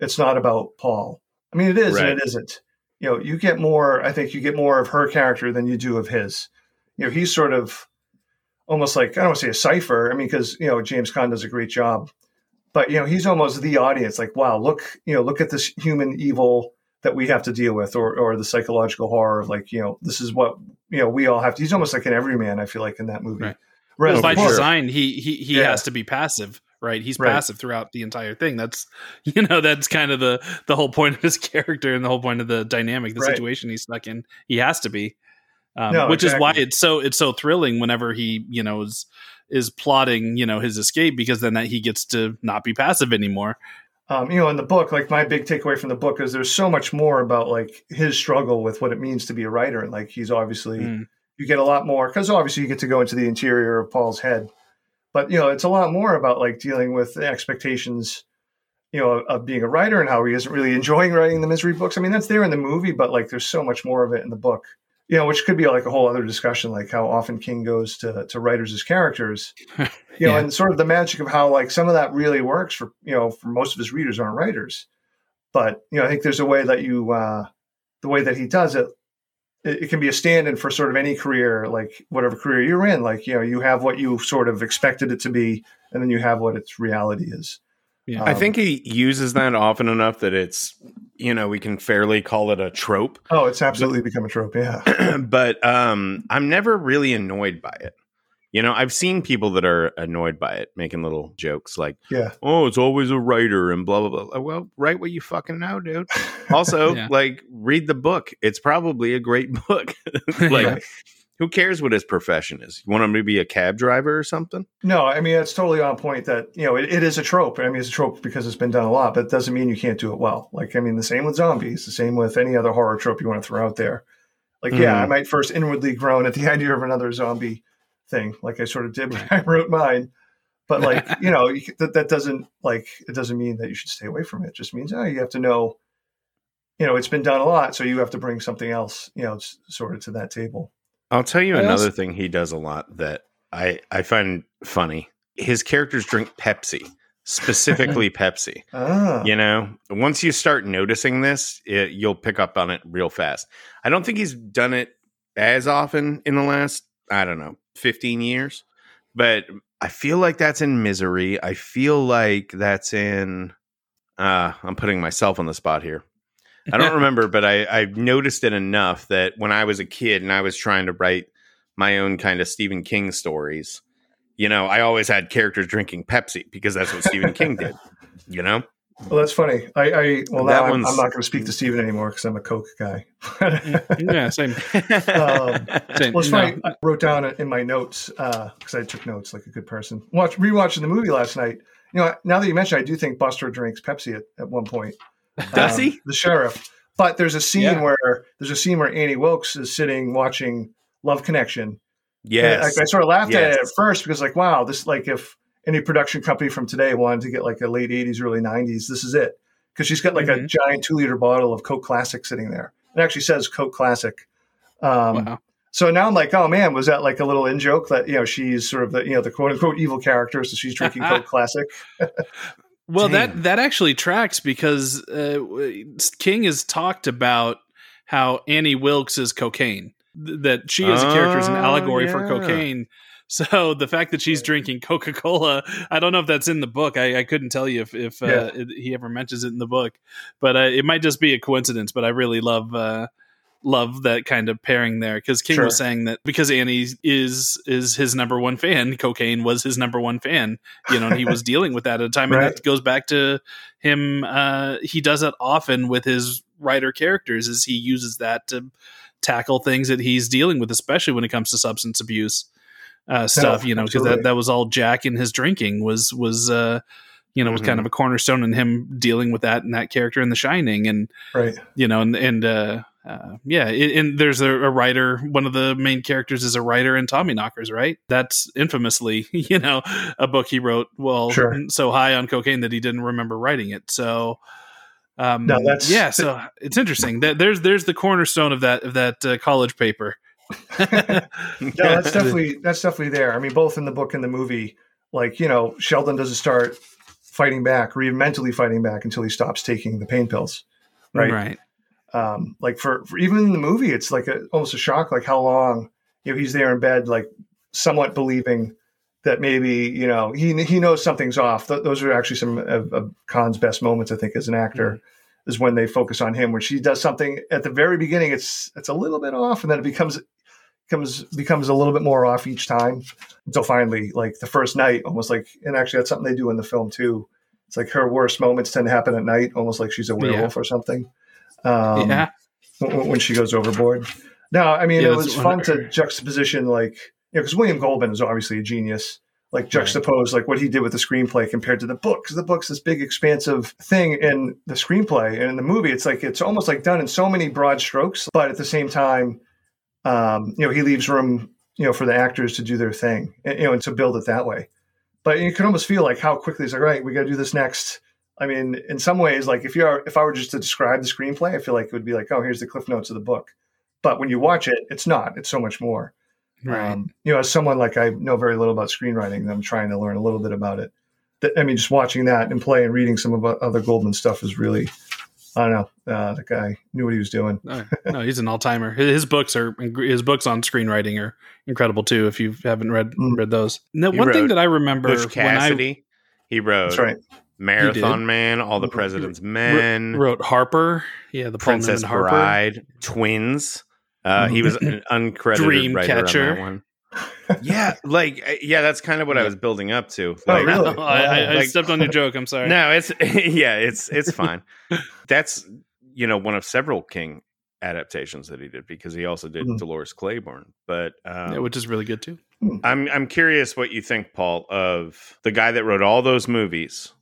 It's not about Paul. I mean, it is Right. and it isn't. You know, you get more. I think you get more of her character than you do of his. You know, he's sort of almost like I don't want to say a cipher. I mean, because you know James Caan does a great job, but you know he's almost the audience. Like, wow, look, you know, look at this human evil that we have to deal with, or or the psychological horror of like, you know, this is what you know we all have to. He's almost like an everyman. I feel like in that movie. Right. Whereas Well, by the design, he he he Yeah. has to be passive, right? He's Right. passive throughout the entire thing. That's you know that's kind of the the whole point of his character and the whole point of the dynamic, the Right. situation he's stuck in. He has to be, um, No, which is why it's so it's so thrilling whenever he you know is is plotting you know his escape because then that he gets to not be passive anymore. um, you know, in the book, like my big takeaway from the book is there's so much more about like his struggle with what it means to be a writer. And like he's obviously, Mm. you get a lot more because obviously you get to go into the interior of Paul's head. But, you know, it's a lot more about like dealing with the expectations, you know, of, being a writer and how he isn't really enjoying writing the misery books. I mean, that's there in the movie, but like there's so much more of it in the book, you know, which could be like a whole other discussion, like how often King goes to, to writers as characters you know, Yeah. and sort of the magic of how like some of that really works for you know for most of his readers aren't writers, but you know I think there's a way that you uh, the way that he does it, it, it can be a stand-in for sort of any career, like whatever career you're in. Like you know you have what you sort of expected it to be, and then you have what its reality is. Yeah. I Um, think he uses that often enough that it's you know we can fairly call it a trope. Oh, it's absolutely become a trope. Yeah, but um, I'm never really annoyed by it. You know, I've seen people that are annoyed by it, making little jokes like, yeah, "Oh, it's always a writer," and blah blah blah. Well, write what you fucking know, dude. Also, Yeah. like, read the book. It's probably a great book. like, Yeah. who cares what his profession is? You want him to be a cab driver or something? No, I mean it's totally on point that you know it, it is a trope. I mean it's a trope because it's been done a lot, but it doesn't mean you can't do it well. Like I mean the same with zombies, the same with any other horror trope you want to throw out there. Like yeah, Mhm. I might first inwardly groan at the idea of another zombie thing, like I sort of did when I wrote mine. But like you know you, that that doesn't like it doesn't mean that you should stay away from it. It just means oh you have to know. You know, it's been done a lot, so you have to bring something else, you know, sort of to that table. I'll tell you I another also- thing he does a lot that I I find funny. His characters drink Pepsi, specifically Pepsi. Ah, You know, once you start noticing this, it, you'll pick up on it real fast. I don't think he's done it as often in the last, I don't know, 15 years, but I feel like that's in Misery. I feel like that's in, uh, I'm putting myself on the spot here. I don't remember, but I, I noticed it enough that when I was a kid and I was trying to write my own kind of Stephen King stories, you know, I always had characters drinking Pepsi because that's what Stephen King did, you know? Well, that's funny. I, I well That now I'm, I'm not going to speak to Stephen anymore because I'm a Coke guy. yeah, same. Um, same. Well, it's No, funny. I wrote down in my notes because I took notes like a good person. Watch rewatching the movie last night. You know, now that you mention, I do think Buster drinks Pepsi at, at one point. Does Um, he? The sheriff. But there's a scene Yeah. where there's a scene where Annie Wilkes is sitting watching Love Connection. And Yes. I, I sort of laughed at it at first because, like, wow, this like if any production company from today wanted to get like a late '80s, early '90s, this is it. because she's got like Mhm. a giant two liter bottle of Coke Classic sitting there. It actually says Coke Classic. Um, Wow. So now I'm like, oh man, was that like a little in joke that you know she's sort of the you know the quote unquote evil character, so she's drinking Coke Classic. Well, Damn. that that actually tracks because uh, King has talked about how Annie Wilkes is cocaine. That she as a character is an Oh, allegory for yeah. cocaine. So the fact that she's drinking Coca Cola, I don't know if that's in the book. I, I couldn't tell you if if uh, Yeah. it, he ever mentions it in the book, but uh, it might just be a coincidence. But I really love. Uh, love that kind of pairing there because king Sure. was saying that because annie is is his number one fan cocaine was his number one fan you know and he was dealing with that at a time and that goes back to him uh he does it often with his writer characters is he uses that to tackle things that he's dealing with especially when it comes to substance abuse uh stuff you know because that that was all jack and his drinking was was uh you know was kind Mhm. of a cornerstone in him dealing with that and that character in the shining and Right. you know, and and uh, uh, yeah, it, and there's a, a writer. One of the main characters is a writer in Tommyknockers, right? That's infamously, you know, a book he wrote. Well, Sure. so high on cocaine that he didn't remember writing it. So, um, No, that's- yeah. So it's interesting. That there's there's the cornerstone of that of that uh, college paper. No, that's definitely that's definitely there. I mean, both in the book and the movie, like you know, Sheldon doesn't start fighting back or even mentally fighting back until he stops taking the pain pills. Right. right. Um, like for, for even in the movie, it's like a, almost a shock, like how long you know he's there in bed, like somewhat believing that maybe you know he he knows something's off. Th- those are actually some of, of Caan's best moments, I think, as an actor. Is when they focus on him when she does something at the very beginning. It's it's a little bit off, and then it becomes becomes becomes a little bit more off each time until finally, like the first night, almost like. And actually, that's something they do in the film too. It's like her worst moments tend to happen at night, almost like she's a werewolf or something. Um, yeah. w- when she goes overboard. No, I mean Yeah, it was fun to juxtaposition, like you know, because William Goldman is obviously a genius. Like juxtapose like what he did with the screenplay compared to the book, because the book's this big, expansive thing in the screenplay, and in the movie, it's like it's almost like done in so many broad strokes, but at the same time, um, you know, he leaves room, you know, for the actors to do their thing, and, you know, and to build it that way. But you can almost feel like how quickly it's like, right, we got to do this next. I mean, in some ways, like if you're if I were just to describe the screenplay, I feel like it would be like, oh, here's the cliff notes of the book. But when you watch it, it's not. It's so much more. Right. Um, you know, as someone like I know very little about screenwriting, I'm trying to learn a little bit about it. I mean, just watching that and play and reading some of o- other Goldman stuff is really, I don't know. Uh, the guy knew what he was doing. no, no, he's an all timer. His books are his books on screenwriting are incredible too. If you haven't read Mm. read those, no, one thing that I remember Butch when I he wrote That's right. Marathon. Man, All the President's Men, wrote Harper, yeah, the Princess Harper. Bride, Twins. Uh, he was an uncredited writer on Dreamcatcher. That one. yeah, like uh, yeah, that's kind of what I was building up to. Oh, Like, really? I, I, I Like- stepped on your joke. I'm sorry. No, it's yeah, it's it's fine. That's you know one of several King adaptations that he did because he also did Mhm. Dolores Claiborne. But um, Yeah, which is really good too. I'm I'm curious what you think, Paul, of the guy that wrote all those movies,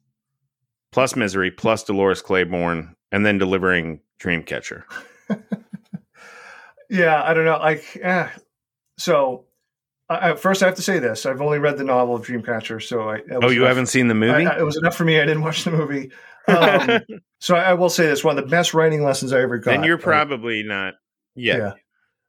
plus Misery, plus Dolores Claiborne, and then delivering Dreamcatcher. Yeah, I don't know. Like, eh. so I, I, first I have to say this: I've only read the novel of Dreamcatcher, so I. that Oh, you enough- haven't seen the movie? I, I- it was enough for me. I didn't watch the movie. Um, so I, I will say this: one of the best writing lessons I ever got. And you're Like, probably not. Yeah. Yeah.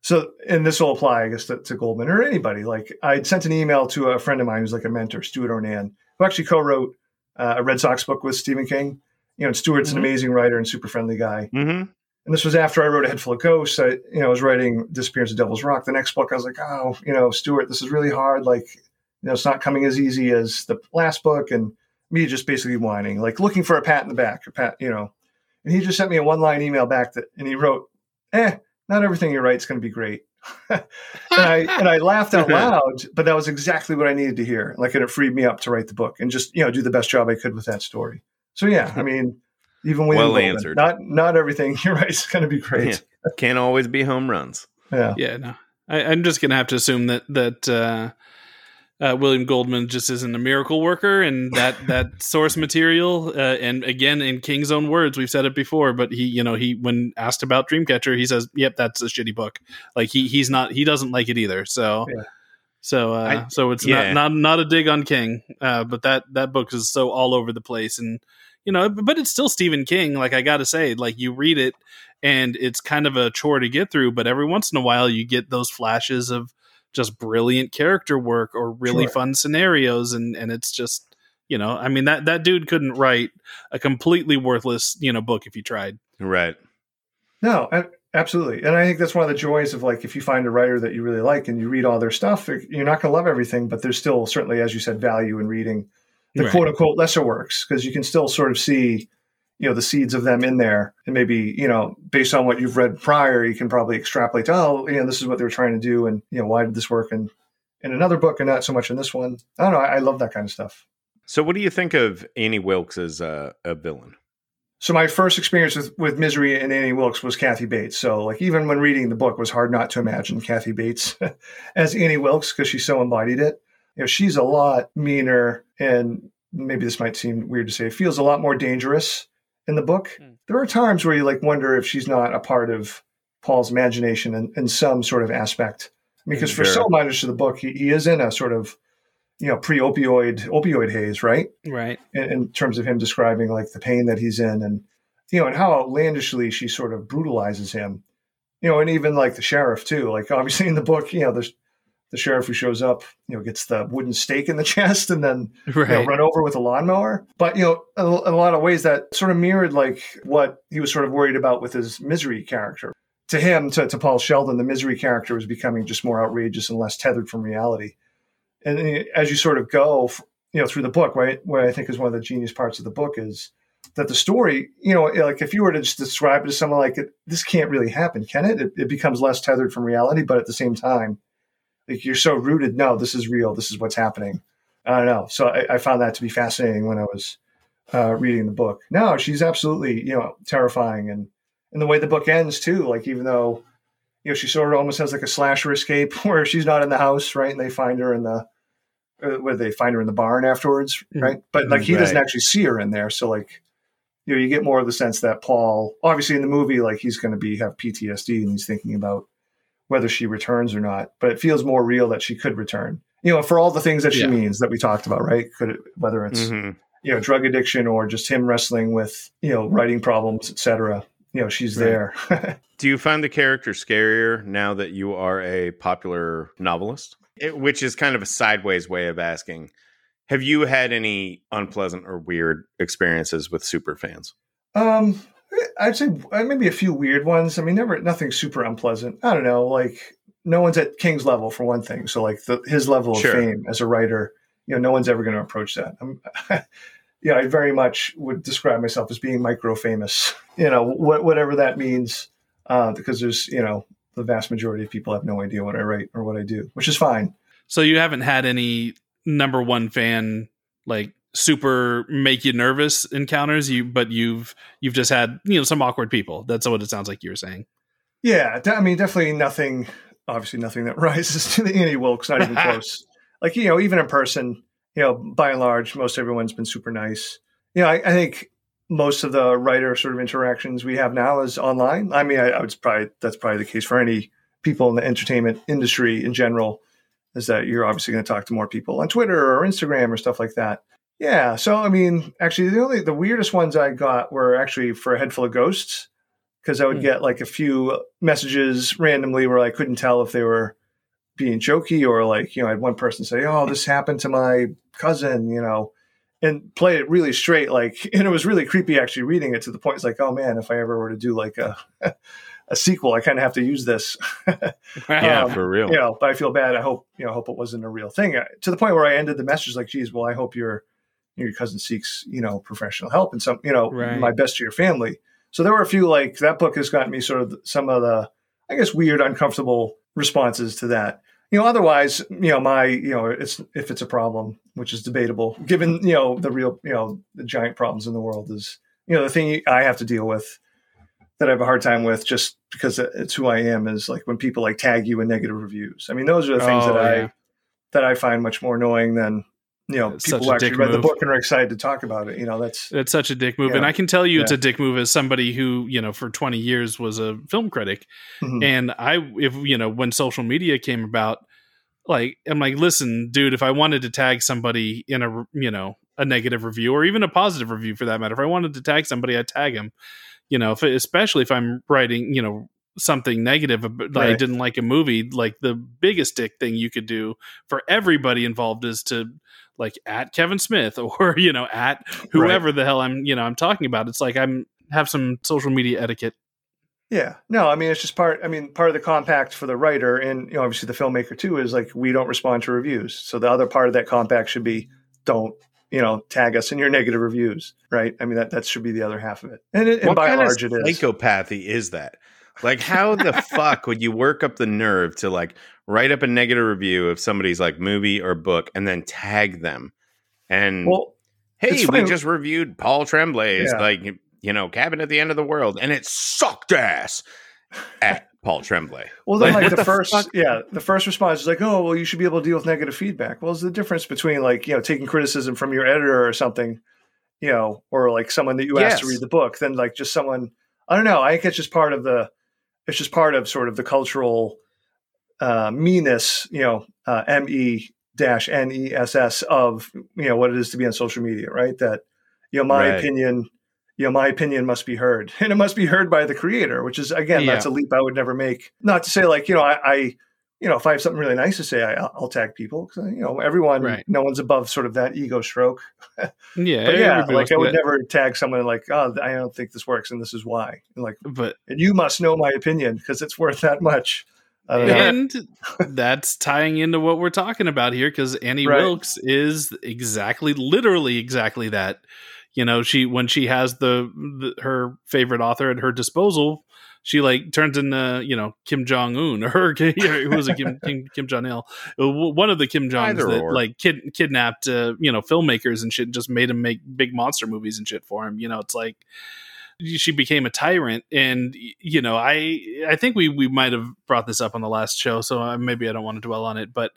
So, and this will apply, I guess, to, to Goldman or anybody. Like, I'd sent an email to a friend of mine who's like a mentor, Stewart O'Nan, who actually co-wrote uh, a Red Sox book with Stephen King. You know, and Stuart's Mhm. an amazing writer and super friendly guy. hmm And this was after I wrote A Head Full of Ghosts. I, you know, I was writing Disappearance of Devil's Rock. The next book, I was like, oh, you know, Stewart, this is really hard. Like, you know, it's not coming as easy as the last book. And me just basically whining, like looking for a pat in the back, a pat, you know. And he just sent me a one-line email back that, and he wrote, "Eh, not everything you write is going to be great." and I and I laughed out loud, but that was exactly what I needed to hear. Like, and it freed me up to write the book and just you know do the best job I could with that story. So yeah, I mean, even with Well answered. Not not everything you're right is going to be great. Can't always be home runs. Yeah. Yeah, no, I, I'm just gonna have to assume that that uh, uh, William Goldman just isn't a miracle worker, and that that source material, uh, and again in King's own words, we've said it before, but he, you know, he when asked about Dreamcatcher, he says, "Yep, that's a shitty book." Like he he's not he doesn't like it either. So. Yeah. So, uh, I- so it's yeah. not, not not a dig on King, uh, but that that book is so all over the place, and you know, but it's still Stephen King. Like I got to say, like you read it and it's kind of a chore to get through, but every once in a while you get those flashes of just brilliant character work or really Sure. fun scenarios and and it's just you know i mean that that dude couldn't write a completely worthless you know book if he tried Right. No, a- absolutely. And I think that's one of the joys of like if you find a writer that you really like and you read all their stuff, you're not going to love everything, but there's still certainly, as you said, value in reading the Right. quote unquote lesser works because you can still sort of see, you know, the seeds of them in there. And maybe, you know, based on what you've read prior, you can probably extrapolate, oh, you know, this is what they were trying to do. And, you know, why did this work in, in another book and not so much in this one? I don't know. I, I love that kind of stuff. So, what do you think of Annie Wilkes as a, a villain? So my first experience with, with Misery and Annie Wilkes was Kathy Bates. So like even when reading the book, it was hard not to imagine Kathy Bates as Annie Wilkes because she so embodied it. You know, she's a lot meaner and maybe this might seem weird to say, feels a lot more dangerous in the book. Hmm. There are times where you like wonder if she's not a part of Paul's imagination in, in some sort of aspect. Because for Sure. so much of the book, he, he is in a sort of, you know, pre-opioid opioid haze, right? right in, in terms of him describing like the pain that he's in and you know and how outlandishly she sort of brutalizes him you know and even like the sheriff too like obviously in the book you know the, the sheriff who shows up you know gets the wooden stake in the chest and then you know, run over with a lawnmower. But you know in a, lot of ways that sort of mirrored like what he was sort of worried about with his misery character. To him to, to paul sheldon the misery character was becoming just more outrageous and less tethered from reality. And eh, as you sort of go you know through the book right what i think is one of the genius parts of the book is that the story you know eh, like if you were to just describe it to someone like this can't really happen can it? it it becomes less tethered from reality but at the same time like you're so rooted. No this is real. This is what's happening. I don't know. So i, I found that to be fascinating when i was uh, reading the book. No she's absolutely you know terrifying. And and the way the book ends too like even though you know she sort of almost has like a slasher escape where she's not in the house right? And they find her in the uh, where they find her in the barn afterwards right? But like he doesn't actually see her in there. So like you know you get more of the sense that paul obviously in the movie like he's going to be have ptsd and he's thinking about whether she returns or not but it feels more real that she could return you know for all the things that she Yeah. means that we talked about right could it, whether it's Mhm. you know drug addiction or just him wrestling with you know writing problems etc you know she's there Do you find the character scarier now that you are a popular novelist? It, which is kind of a sideways way of asking. Have you had any unpleasant or weird experiences with super fans? Um, I'd say uh, maybe a few weird ones. I mean, never nothing super unpleasant. I don't know, like no one's at King's level for one thing. So like the, his level of Sure. fame as a writer, you know, no one's ever going to approach that. I'm, yeah, I very much would describe myself as being micro famous. You know, wh- whatever that means, uh, because there's you know the vast majority of people have no idea what I write or what I do, which is fine. so you haven't had any number one fan like super make you nervous encounters you but you've you've just had you know some awkward people that's what it sounds like you were saying Yeah, I mean, definitely nothing. Obviously, nothing that rises to the Annie Wilkes. Not even close. Like you know, even in person, you know, by and large, most everyone's been super nice. You know, I, I think most of the writer sort of interactions we have now is online. I mean, I, I would probably that's probably the case for any people in the entertainment industry in general. Is that you're obviously going to talk to more people on Twitter or Instagram or stuff like that. Yeah. So I mean, actually, the only the weirdest ones I got were actually for a head full of ghosts because I would Hmm. get like a few messages randomly where I couldn't tell if they were being jokey or like you know I had one person say, "Oh, this happened to my cousin," you know, and play it really straight. Like, and it was really creepy actually reading it to the point it's like, oh man, if I ever were to do like a a sequel, I kind of have to use this. Yeah, Um, for real. you know, but I feel bad. I hope you know, I hope it wasn't a real thing. Uh, To the point where I ended the message like, "Geez, well, I hope your your cousin seeks you know professional help and some you know Right. my best to your family." So there were a few like that book has gotten me sort of some of the I guess weird, uncomfortable responses to that. You know, otherwise, you know, my you know, it's if it's a problem, which is debatable, given you know the real you know the giant problems in the world is you know the thing I have to deal with that I have a hard time with just because it's who I am is like when people like tag you in negative reviews. I mean, those are the things Oh, that yeah. I that I find much more annoying than you know It's people such who a actually read the book and are excited to talk about it. You know, that's It's such a dick move, Yeah. and I can tell you it's a dick move as somebody who you know for twenty years was a film critic, mhm. and I if you know when social media came about, like I'm like, listen, dude, if I wanted to tag somebody in a you know a negative review or even a positive review for that matter. If I wanted to tag somebody, I'd tag him. You know, if, especially if I'm writing, you know, something negative about right. I didn't like a movie, like the biggest dick thing you could do for everybody involved is to like at Kevin Smith or you know at whoever right. the hell I'm you know I'm talking about. It's like I'm have some social media etiquette. Yeah, no, I mean it's just part. I mean part of the compact for the writer and you know obviously the filmmaker too is like we don't respond to reviews. So the other part of that compact should be don't you know tag us in your negative reviews, right? I mean that that should be the other half of it. And, and by and large, it is psychopathy is that. Like, how the fuck would you work up the nerve to like write up a negative review of somebody's like movie or book and then tag them? And well, hey, we just reviewed Paul Tremblay's yeah. like you know Cabin at the End of the World, and it sucked ass at Paul Tremblay. Well, then like the, first, yeah, the first response is like, oh, well, you should be able to deal with negative feedback. Well, it's the difference between like you know taking criticism from your editor or something, you know, or like someone that you asked to read the book, than like just someone. I don't know. I think it's just part of the it's just part of sort of the cultural uh, meanness, you know, uh, M E dash N E S S of you know what it is to be on social media, right? That you know my right. opinion, you know my opinion must be heard, and it must be heard by the creator, which is again yeah. that's a leap I would never make. Not to say like you know I, I you know, if I have something really nice to say, I, will tag people. Cause, you know, everyone, right. no one's above sort of that ego stroke. yeah, but yeah, like I would never tag someone like, oh, I don't think this works, and this is why. And like, but and you must know my opinion because it's worth that much. And that's tying into what we're talking about here because Annie right. Wilkes is exactly, literally, exactly that. You know, she when she has the, the her favorite author at her disposal, she like turns into you know Kim Jong Un or who was a Kim Kim, Kim Jong Il, uh, one of the Kim Jongs that or. like kid, kidnapped uh, you know filmmakers and shit, and just made him make big monster movies and shit for him. You know, it's like she became a tyrant, and you know, I I think we we might have brought this up on the last show, so maybe I don't want to dwell on it, but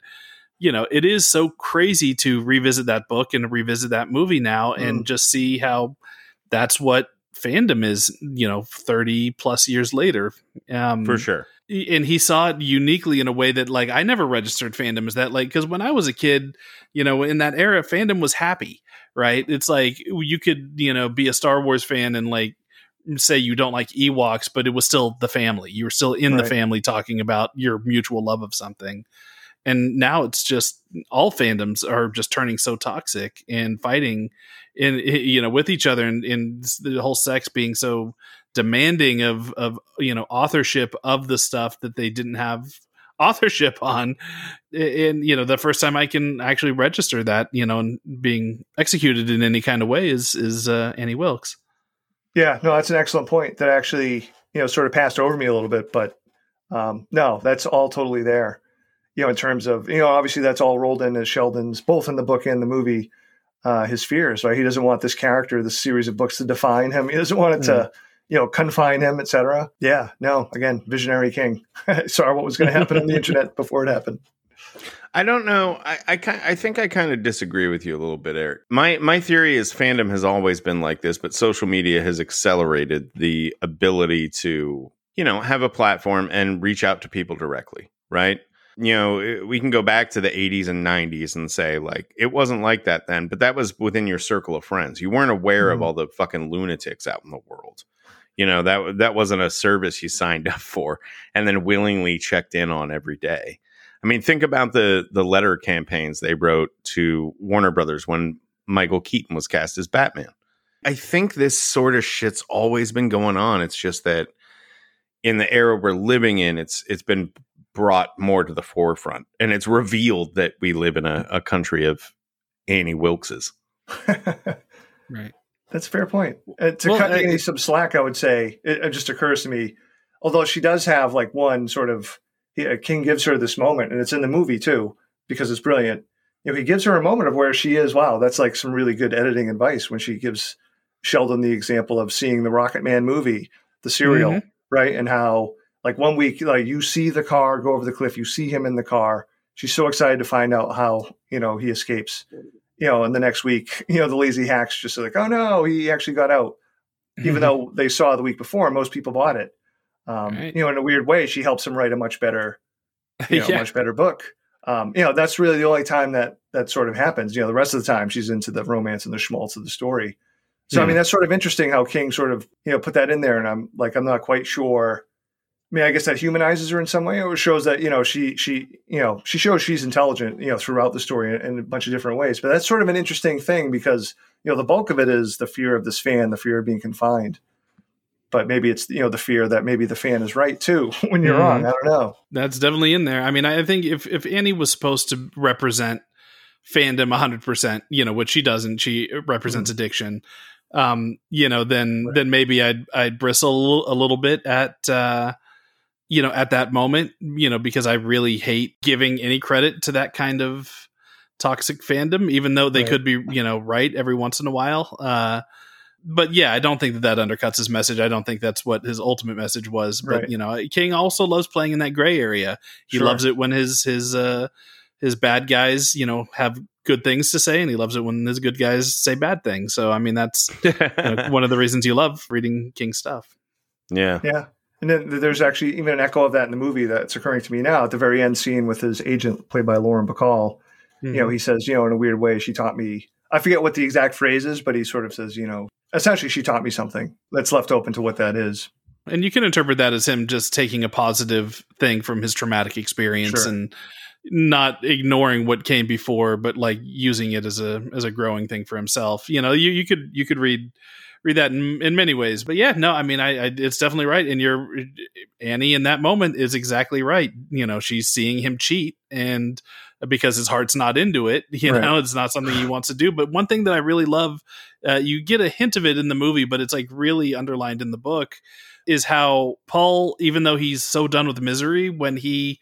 you know, it is so crazy to revisit that book and revisit that movie now mm. and just see how that's what fandom is you know 30 plus years later. Um for sure. and he saw it uniquely in a way that like i never registered fandom as that like because when i was a kid you know in that era fandom was happy right? It's like you could you know be a star wars fan and like say you don't like ewoks but it was still the family. You were still in right. the family talking about your mutual love of something. And now it's just all fandoms are just turning so toxic and fighting in you know with each other and, and the whole sex being so demanding of of you know authorship of the stuff that they didn't have authorship on. And you know the first time i can actually register that you know and being executed in any kind of way is is uh, annie wilkes yeah no that's an excellent point that actually you know sort of passed over me a little bit but um, no that's all totally there you know in terms of you know obviously that's all rolled in as sheldon's both in the book and the movie uh, his fears, right? He doesn't want this character, this series of books to define him. He doesn't want it mm. to, you know, confine him, etc. Yeah, no, again, visionary king. Saw what was going to happen on the internet before it happened. I don't know. I, I, I think I kind of disagree with you a little bit, Eric. My my theory is fandom has always been like this, but social media has accelerated the ability to, you know, have a platform and reach out to people directly, right? you know, we can go back to the 80s and 90s and say, like, it wasn't like that then, but that was within your circle of friends. You weren't aware mm. of all the fucking lunatics out in the world. You know, that that wasn't a service you signed up for and then willingly checked in on every day. I mean, think about the the letter campaigns they wrote to Warner Brothers when Michael Keaton was cast as Batman. I think this sort of shit's always been going on. It's just that in the era we're living in, it's it's been brought more to the forefront. And it's revealed that we live in a, a country of Annie Wilkeses. right. That's a fair point. Uh, to well, cut Annie some slack, I would say it, it, just occurs to me, although she does have like one sort of he, King gives her this moment, and it's in the movie too because it's brilliant. You know, he gives her a moment of where she is. Wow, that's like some really good editing advice when she gives Sheldon the example of seeing the Rocket Man movie, the serial, mm-hmm. right, and how like one week, like you see the car go over the cliff, you see him in the car. She's so excited to find out how you know he escapes. You know, and the next week, you know, the lazy hacks just like, oh no, he actually got out, even mm-hmm. though they saw the week before. Most people bought it. Um, right. You know, in a weird way, she helps him write a much better, you know, yeah. much better book. um, you know, that's really the only time that that sort of happens. You know, the rest of the time she's into the romance and the schmaltz of the story. So I mean, that's sort of interesting how King sort of you know put that in there, and I'm like, I'm not quite sure. I mean, I guess that humanizes her in some way, or shows that you know she she you know she shows she's intelligent you know throughout the story in, in a bunch of different ways. But that's sort of an interesting thing because you know the bulk of it is the fear of this fan, the fear of being confined. But maybe it's you know the fear that maybe the fan is right too when you're wrong. I don't know. That's definitely in there. I mean, I think if if Annie was supposed to represent fandom 100%, you know, which she doesn't, she represents addiction. Um, you know, then then maybe I'd I'd bristle a little bit at uh you know, at that moment, you know, because I really hate giving any credit to that kind of toxic fandom even though they Right. could be, you know, right every once in a while. Uh but yeah, I don't think that that undercuts his message. I don't think that's what his ultimate message was. But Right. you know, King also loves playing in that gray area. He Sure. loves it when his his uh his bad guys, you know, have good things to say, and he loves it when his good guys say bad things. So I mean, that's you know, one of the reasons you love reading King stuff. yeah. Yeah. And then there's actually even an echo of that in the movie that's occurring to me now at the very end scene with his agent, played by Lauren Bacall. You know, he says, you know, in a weird way, she taught me. I forget what the exact phrase is, but he sort of says, you know, essentially, she taught me something that's left open to what that is. and you can interpret that as him just taking a positive thing from his traumatic experience Sure. and not ignoring what came before but like using it as a as a growing thing for himself you know you, you could you could read read that in, in many ways but yeah no i mean I, I it's definitely right and you're annie in that moment is exactly right you know she's seeing him cheat and because his heart's not into it you Right. know it's not something he wants to do but one thing that i really love uh, you get a hint of it in the movie but it's like really underlined in the book is how Paul, even though he's so done with misery, when he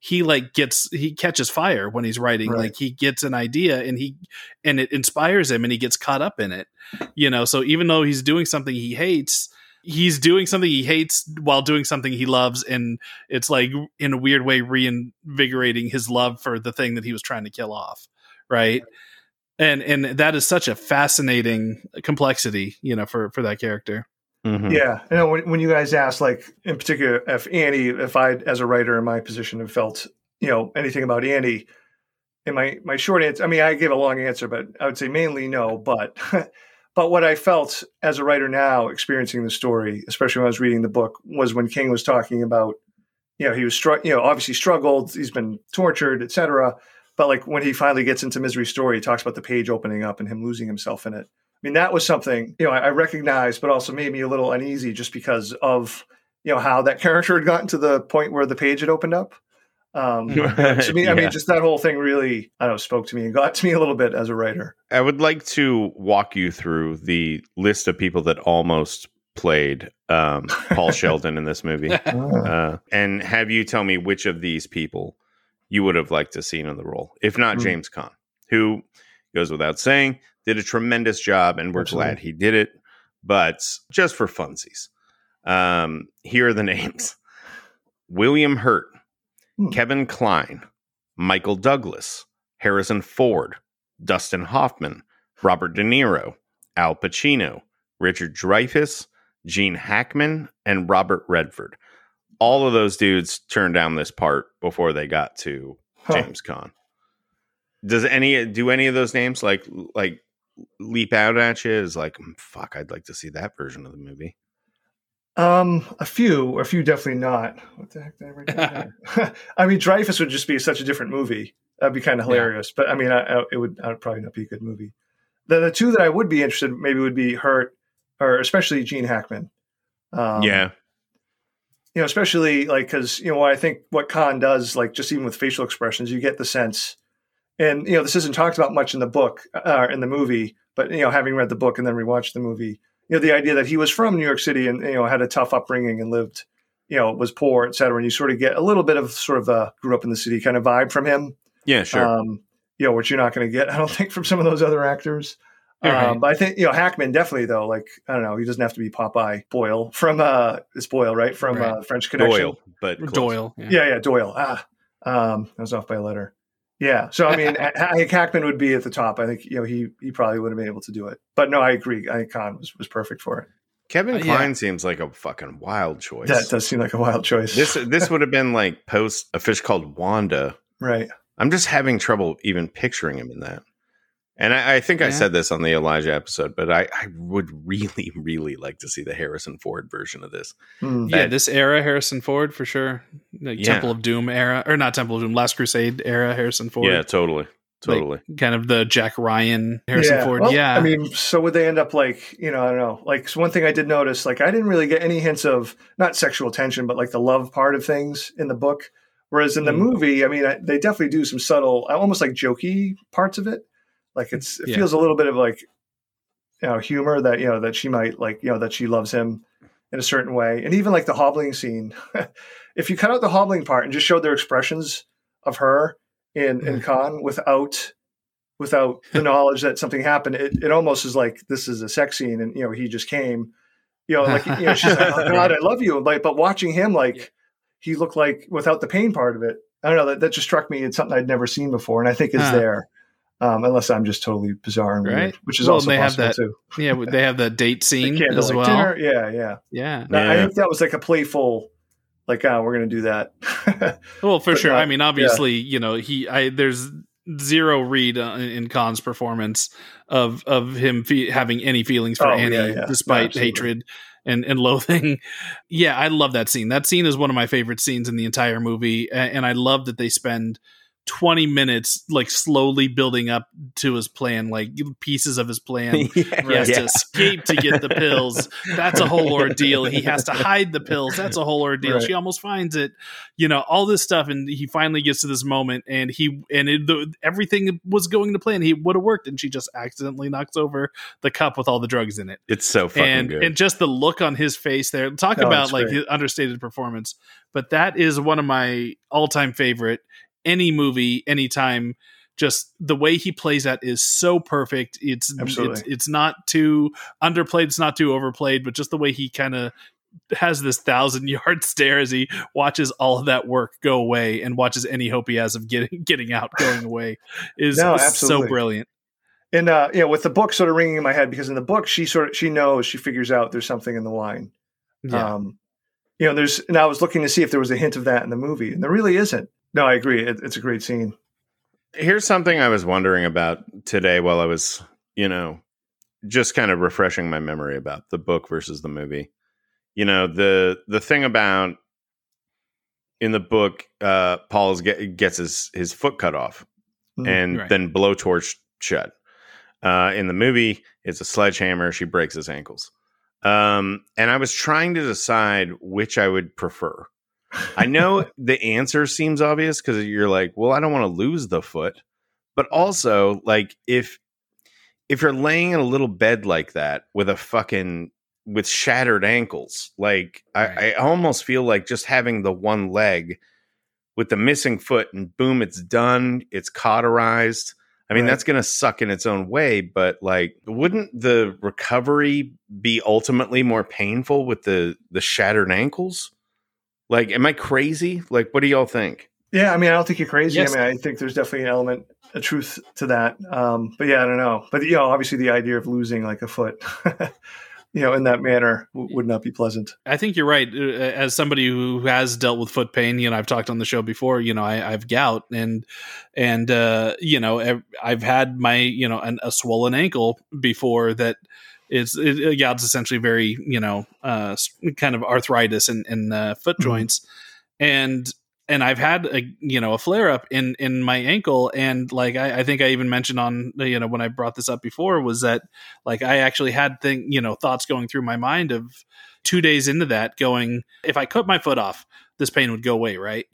he like gets he catches fire when he's writing, Right. like he gets an idea and he and it inspires him and he gets caught up in it. You know, so even though he's doing something he hates, he's doing something he hates while doing something he loves, and it's like in a weird way reinvigorating his love for the thing that he was trying to kill off, right? And and that is such a fascinating complexity, you know, for for that character. Mhm. Yeah. You know, when, when you guys asked, like, in particular, if Annie, if I, as a writer in my position, have felt, you know, anything about Annie, and my, my short answer, I mean, I gave a long answer, but I would say mainly no. But, but what I felt as a writer now, experiencing the story, especially when I was reading the book, was when King was talking about, you know, he was, str- you know, obviously struggled, he's been tortured, etc. But like when he finally gets into Misery Story, he talks about the page opening up and him losing himself in it. I mean, that was something, you know, I, I recognized, but also made me a little uneasy just because of, you know, how that character had gotten to the point where the page had opened up. Um, to me, I Yeah. mean, just that whole thing really, I don't know, spoke to me and got to me a little bit as a writer. I would like to walk you through the list of people that almost played um, Paul Sheldon in this movie, uh, and have you tell me which of these people you would have liked to seen in the role, if not Hmm. James Caan, who goes without saying did a tremendous job, and we're Absolutely. glad he did it. But just for funsies, um, here are the names: William Hurt, Hmm. Kevin Kline, Michael Douglas, Harrison Ford, Dustin Hoffman, Robert De Niro, Al Pacino, Richard Dreyfuss, Gene Hackman, and Robert Redford. All of those dudes turned down this part before they got to Huh. James Caan. Does any do any of those names like like leap out at you? Is like "Mm, fuck, I'd like to see that version of the movie. Um, a few, a few definitely not. What the heck did I write? I mean, Dreyfuss would just be such a different movie. That'd be kind of hilarious. But I mean, I, I, it would, I would probably not be a good movie. The, the two that I would be interested, maybe, would be Hurt, or especially Gene Hackman. Um, yeah, you know, especially like because you know what I think what Caan does, like just even with facial expressions, you get the sense, and you know this isn't talked about much in the book, uh, in the movie, but you know having read the book and then rewatched the movie, you know the idea that he was from New York City and you know had a tough upbringing and lived, you know, was poor, et cetera, and you sort of get a little bit of sort of a grew up in the city kind of vibe from him, yeah, sure. um, you know, which you're not going to get, I don't think, from some of those other actors. Right. Um, but I think you know Hackman definitely though. Like I don't know, he doesn't have to be Popeye Boyle from uh, it's Boyle right from Right. uh, French Connection. Doyle, but close. Doyle. Yeah. Yeah, yeah, Doyle. Ah, um, I was off by a letter. Yeah, so I mean, I I think Hackman would be at the top. I think you know he he probably would have been able to do it. But no, I agree. I think Caan was, was perfect for it. Kevin Uh, yeah. Kline seems like a fucking wild choice. That does seem like a wild choice. this this would have been like post a fish called Wanda. right? I'm just having trouble even picturing him in that. And I, I think I said this on the Elijah episode, but I, I would really, really like to see the Harrison Ford version of this. Hmm. yeah, this era Harrison Ford for sure. Like Yeah. Temple of Doom era, or not Temple of Doom, Last Crusade era Harrison Ford. Yeah, totally, Like, totally. kind of the Jack Ryan Harrison Ford. well, yeah, I mean, so would they end up like, you know, I don't know. Like so one thing I did notice, like I didn't really get any hints of not sexual tension, but like the love part of things in the book. Whereas in the Mm. movie, I mean, I, they definitely do some subtle, almost like jokey parts of it. Like it's it Yeah. feels a little bit of like, you know, humor that you know that she might like, you know, that she loves him in a certain way, and even like the hobbling scene. if you cut out the hobbling part and just showed their expressions of her in in. Mm-hmm. Caan without without the knowledge that something happened, it, it almost is like this is a sex scene, and you know he just came, you know, like you know she's like, oh God, I love you, like, but watching him like he looked like without the pain part of it, I don't know that that just struck me. It's something I'd never seen before, and I think is Huh. there. Um, unless I'm just totally bizarre and weird, which is Well, also they have possible that too. yeah, they have the date scene candlelit as well. dinner, yeah, yeah. Yeah. No, I think that was like a playful, like, oh, we're gonna do that. Well, for But sure. not- I mean, obviously, you know, he I there's zero read uh, in Caan's performance of of him fe- having any feelings for Oh, Annie, yeah, yeah. despite Absolutely. hatred and and loathing. Yeah, I love that scene. That scene is one of my favorite scenes in the entire movie, a- and I love that they spend. 20 minutes like slowly building up to his plan like pieces of his plan he has to escape to get the pills. That's a whole ordeal. He has to hide the pills. That's a whole ordeal. Right. She almost finds it. You know, all this stuff, and he finally gets to this moment, and he and it, the, everything was going to plan. He would have worked, and she just accidentally knocks over the cup with all the drugs in it. It's so fucking and good. and just the look on his face there. Talk Oh, about like great. his understated performance. But that is one of my all time favorite. Any movie, anytime. Just the way he plays that is so perfect. It's Absolutely. it's it's not too underplayed. It's not too overplayed. But just the way he kind of has this thousand yard stare as he watches all of that work go away and watches any hope he has of getting getting out going away is No, so brilliant. and uh, know, with the book sort of ringing in my head because in the book she sort of she knows she figures out there's something in the wine. Yeah. Um, you know, there's and I was looking to see if there was a hint of that in the movie, and there really isn't. No, I agree. It, it's a great scene. Here's something I was wondering about today while I was, you know, just kind of refreshing my memory about the book versus the movie. You know, the the thing about in the book, uh, Paul get, gets his his foot cut off Mhm. and Right. then blowtorch shut. Uh, in the movie, it's a sledgehammer. She breaks his ankles. Um, and I was trying to decide which I would prefer. I know the answer seems obvious because you're like, well, I don't want to lose the foot, but also like if if you're laying in a little bed like that with a fucking with shattered ankles, like Right. I, I almost feel like just having the one leg with the missing foot and boom, it's done, it's cauterized. I mean, Right. that's going to suck in its own way, but like, wouldn't the recovery be ultimately more painful with the the shattered ankles? Like, am I crazy? Like, what do y'all think? Yeah, I mean, I don't think you're crazy. Yes. I mean, I think there's definitely an element, a truth to that. Um, but yeah, I don't know. But you know, obviously, the idea of losing like a foot, you know, in that manner w- would not be pleasant. I think you're right. Uh, As somebody who has dealt with foot pain, you know, I've talked on the show before. You know, I, I've gout, and and uh, you know, I've had my you know an, a swollen ankle before that. It's it, It's essentially very you know uh, kind of arthritis in, in uh, foot Mhm. joints, and and I've had a you know a flare up in in my ankle, and like I, I think I even mentioned on you know when I brought this up before was that like I actually had thing you know thoughts going through my mind of two days into that going if i cut my foot off this pain would go away right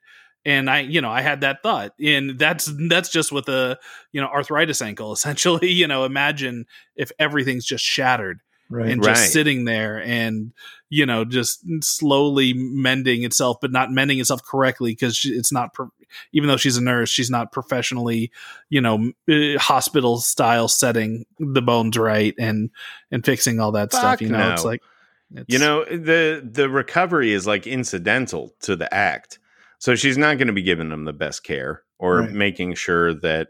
and i you know i had that thought and that's that's just with a you know arthritis ankle essentially you know imagine if everything's just shattered Right. and just Right. sitting there and you know just slowly mending itself but not mending itself correctly because it's not pro- even though she's a nurse she's not professionally you know uh, hospital style setting the bones right and and fixing all that stuff you know no. it's like it's, You know, the the recovery is like incidental to the act. So she's not going to be giving them the best care or Right. making sure that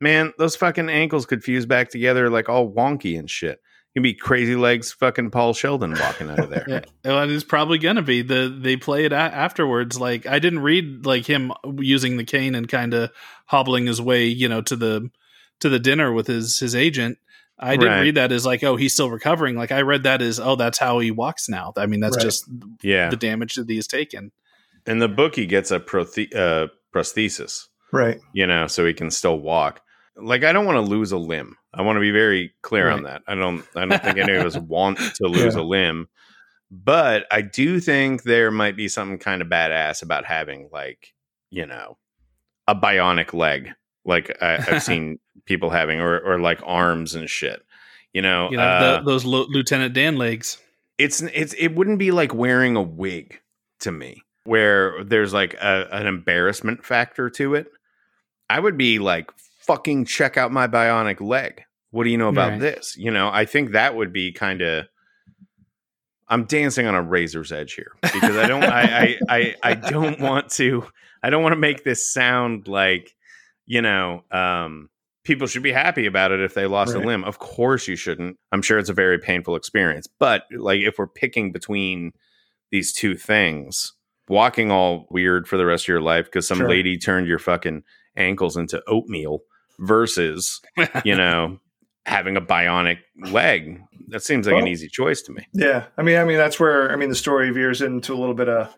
man, those fucking ankles could fuse back together like all wonky and shit. He'd be crazy legs, fucking Paul Sheldon walking out of there. yeah, well, it's probably gonna be the they play it a- afterwards. Like I didn't read like him using the cane and kind of hobbling his way, you know, to the to the dinner with his his agent. I didn't Right. read that as like, oh, he's still recovering. Like I read that as, oh, that's how he walks now. I mean, that's Right. just Yeah. the damage that he has taken. In the book, he gets a prothe- uh, prosthesis, Right. you know, so he can still walk. Like, I don't want to lose a limb. I want to be very clear on that. I don't. I don't think any of us want to lose Yeah. a limb, but I do think there might be something kind of badass about having, like, you know, a bionic leg, like I, I've seen people having, or or like arms and shit. You know, You know, uh, the, those Lieutenant Dan legs. it's it's it wouldn't be like wearing a wig to me where there's like a, an embarrassment factor to it i would be like fucking check out my bionic leg what do you know about Right. this you know i think that would be kind of i'm dancing on a razor's edge here because i don't I, I i i don't want to i don't want to make this sound like you know um people should be happy about it if they lost Right. a limb of course you shouldn't i'm sure it's a very painful experience but like if we're picking between these two things walking all weird for the rest of your life because some Sure. lady turned your fucking ankles into oatmeal versus you know having a bionic leg that seems like an easy choice to me Yeah, I mean, I mean that's where I mean the story veers into a little bit of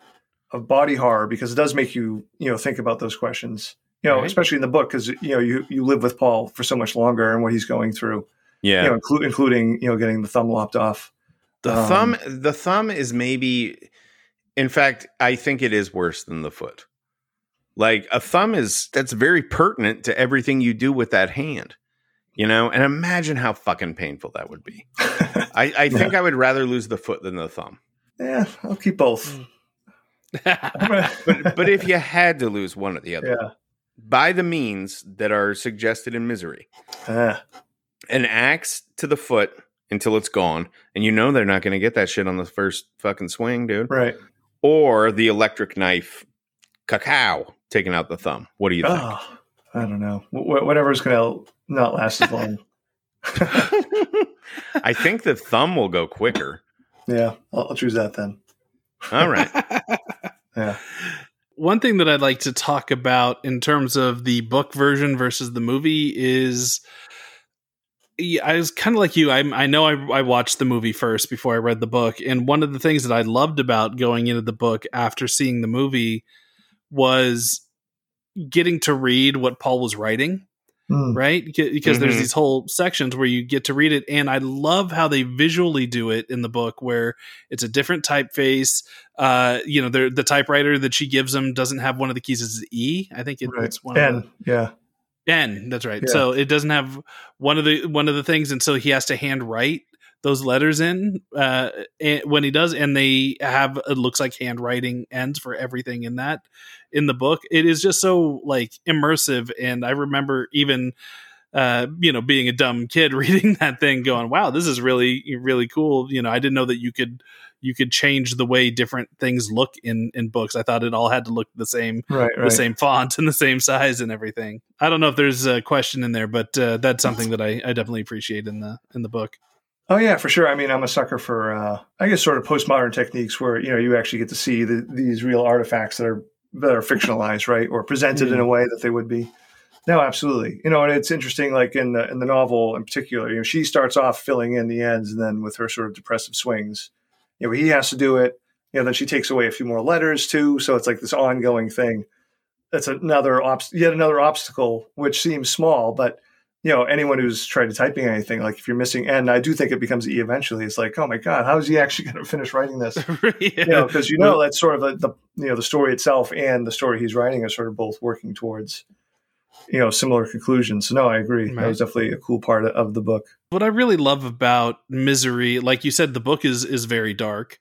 of body horror because it does make you you know think about those questions. You know, Right. especially in the book because you know you you live with Paul for so much longer and what he's going through. yeah You know, inclu- including you know getting the thumb lopped off. The Um, thumb the thumb is maybe in fact, I think it is worse than the foot. Like a thumb is that's very pertinent to everything you do with that hand. You know, and imagine how fucking painful that would be. I, I think I would rather lose the foot than the thumb. yeah, I'll keep both. But but if you had to lose one or the other, yeah, by the means that are suggested in misery, Ah, an axe to the foot until it's gone, and you know they're not going to get that shit on the first fucking swing, dude. right. Or the electric knife cacao taking out the thumb what do you think Oh, I don't know. Wh- whatever's going to not last as long. i think the thumb will go quicker yeah, I'll, I'll choose that then. all right Yeah. One thing that I'd like to talk about in terms of the book version versus the movie is yeah, I was kind of like you. I, I know I, I watched the movie first before I read the book. And one of the things that I loved about going into the book after seeing the movie was getting to read what Paul was writing Hmm. right? Because there's Mhm. these whole sections where you get to read it, and I love how they visually do it in the book, where it's a different typeface. Uh, you know, the the typewriter that she gives him doesn't have one of the keys. It's E. I think it, Right. it's one of the yeah, N. That's right. Yeah. So it doesn't have one of the one of the things, and so he has to hand write those letters in uh, and- when he does, and they have it looks like handwriting ends for everything in that in the book. It is just so like immersive, and I remember even uh, you know being a dumb kid reading that thing, going, "Wow, this is really really cool." You know, I didn't know that you could you could change the way different things look in in books. I thought it all had to look the same right, the same font and the same size and everything. I don't know if there's a question in there, but uh, that's something that I, I definitely appreciate in the in the book. Oh yeah, for sure. I mean, I'm a sucker for uh, I guess sort of postmodern techniques where you know you actually get to see the, these real artifacts that are that are fictionalized, right, or presented in a way that they would be. No, absolutely. You know, and it's interesting. Like in the in the novel in particular, you know, she starts off filling in the ends, and then with her sort of depressive swings, you know, he has to do it. You know, then she takes away a few more letters too, so it's like this ongoing thing. That's another yet another obstacle, which seems small, but you know, anyone who's tried to typing anything, like if you're missing N, I do think it becomes E eventually. It's like, oh my god, how is he actually going to finish writing this? You know, because you know that's sort of the, the you know the story itself and the story he's writing are sort of both working towards you know similar conclusions. So no, I agree. That was definitely a cool part of the book. What I really love about Misery, like you said, the book is is very dark.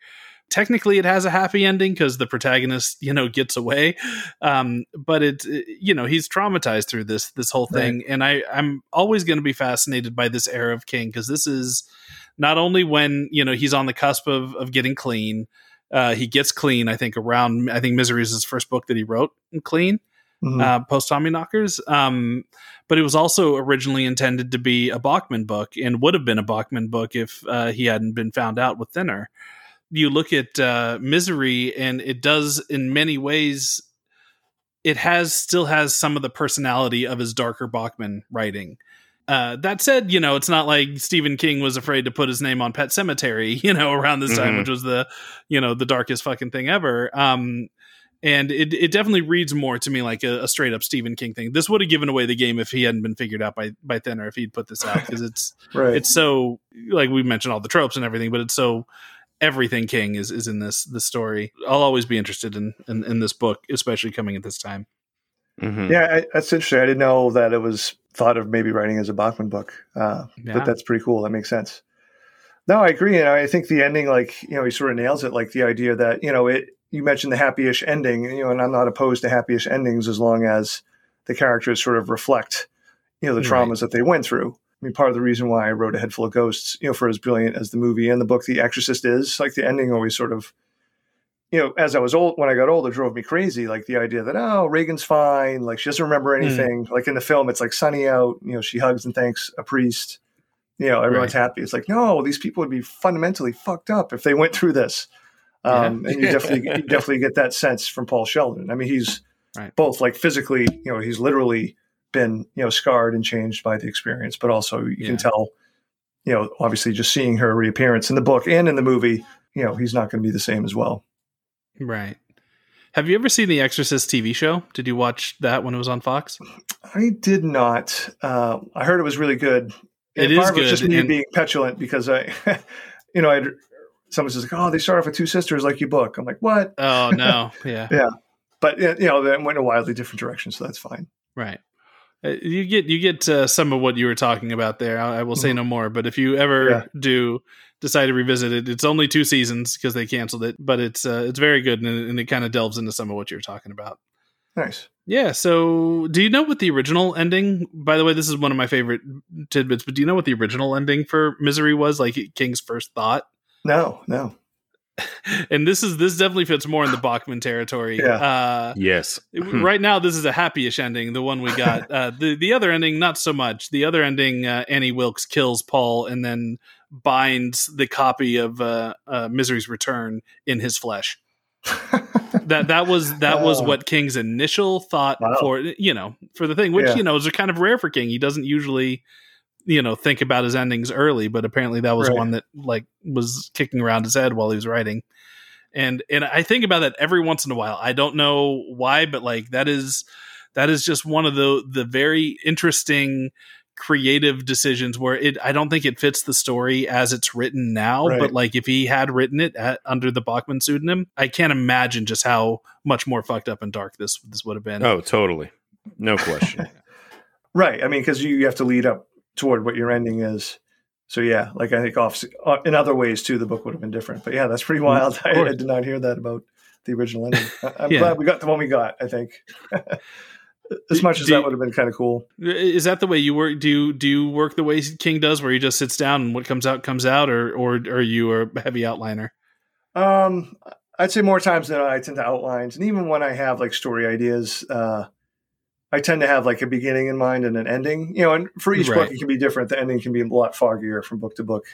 Technically, it has a happy ending because the protagonist, you know, gets away. Um, but it, you know, he's traumatized through this this whole thing, and I I'm always going to be fascinated by this era of King because this is not only when you know he's on the cusp of of getting clean. Uh, he gets clean, I think, around I think Misery is his first book that he wrote clean. Mhm. uh, post Tommyknockers. Um, but it was also originally intended to be a Bachman book and would have been a Bachman book if uh, he hadn't been found out with Thinner. You look at uh, Misery, and it does in many ways. It has still has some of the personality of his darker Bachman writing. Uh, that said, you know, it's not like Stephen King was afraid to put his name on Pet Sematary, you know, around this time, Mhm. which was the, you know, the darkest fucking thing ever. Um, and it, it definitely reads more to me like a, a straight up Stephen King thing. This would have given away the game if he hadn't been figured out by by Thinner if he'd put this out because it's right. it's so like we mentioned all the tropes and everything, but it's so everything King is is in this this story. I'll always be interested in in, in this book, especially coming at this time. Mhm. yeah, I, that's interesting. I didn't know that it was thought of maybe writing as a Bachman book, uh, Yeah. but that's pretty cool. That makes sense. No, I agree, and I think the ending, like you know, he sort of nails it. Like the idea that you know, it. You mentioned the happy-ish ending, you know, and I'm not opposed to happy-ish endings as long as the characters sort of reflect, you know, the Right. traumas that they went through. I mean, part of the reason why I wrote A Head Full of Ghosts, you know, for as brilliant as the movie and the book The Exorcist is, like the ending always sort of, you know, as I was old, when I got older, drove me crazy. Like the idea that, oh, Regan's fine. Like she doesn't remember hmm. anything. Like in the film, it's like sunny out. You know, she hugs and thanks a priest. You know, everyone's happy. It's like, no, these people would be fundamentally fucked up if they went through this. Um, Yeah. and you definitely, you definitely get that sense from Paul Sheldon. I mean, he's Right. both like physically, you know, he's literally been, you know, scarred and changed by the experience, but also you Yeah. can tell, you know, obviously just seeing her reappearance in the book and in the movie, you know, he's not going to be the same as well. Right. Have you ever seen the Exorcist TV show? Did you watch that when it was on Fox? I did not. Uh, I heard it was really good. It And is part it was good, just me and- being petulant because I, you know, I someone says like, "Oh, they start off with two sisters like you book." I'm like, "What?" Oh no, yeah, yeah. But you know, they went in a wildly different direction, so that's fine. right. Uh, You get you get uh, some of what you were talking about there. I, I will say no more. But if you ever Yeah. do decide to revisit it, it's only two seasons because they canceled it. But it's uh, it's very good and, and it kind of delves into some of what you're talking about. Nice. Yeah. So, do you know what the original ending? By the way, this is one of my favorite tidbits. But do you know what the original ending for Misery was? Like King's first thought. No, no. And this is this definitely fits more in the Bachman territory. Yeah. Uh, Yes. right now this is a happy-ish ending the one we got uh, the the other ending not so much the other ending uh, annie wilkes kills paul and then binds the copy of uh, uh, misery's return in his flesh that that was that was Oh. what king's initial thought Wow. for you know for the thing which Yeah. you know is kind of rare for king he doesn't usually you know think about his endings early but apparently that was Right. one that like was kicking around his head while he was writing and and I think about that every once in a while. I don't know why, but like that is that is just one of the the very interesting creative decisions where it I don't think it fits the story as it's written now, Right. but like if he had written it at, under the Bachman pseudonym, I can't imagine just how much more fucked up and dark this this would have been. Oh, totally. No question. Right. I mean, because you, you have to lead up toward what your ending is. So yeah, like I think off uh, in other ways too, the book would have been different. But yeah, that's pretty wild. I, I did not hear that about the original ending. I'm Yeah. glad we got the one we got. I think as much as Do- that would have been kind of cool. Is that the way you work? Do you, do you work the way King does, where he just sits down and what comes out comes out, or or are you a heavy outliner? Um, I'd say more times than I tend to outlines, and even when I have like story ideas, uh, I tend to have like a beginning in mind and an ending. You know, and for each book it can be different. The ending can be a lot foggier from book to book,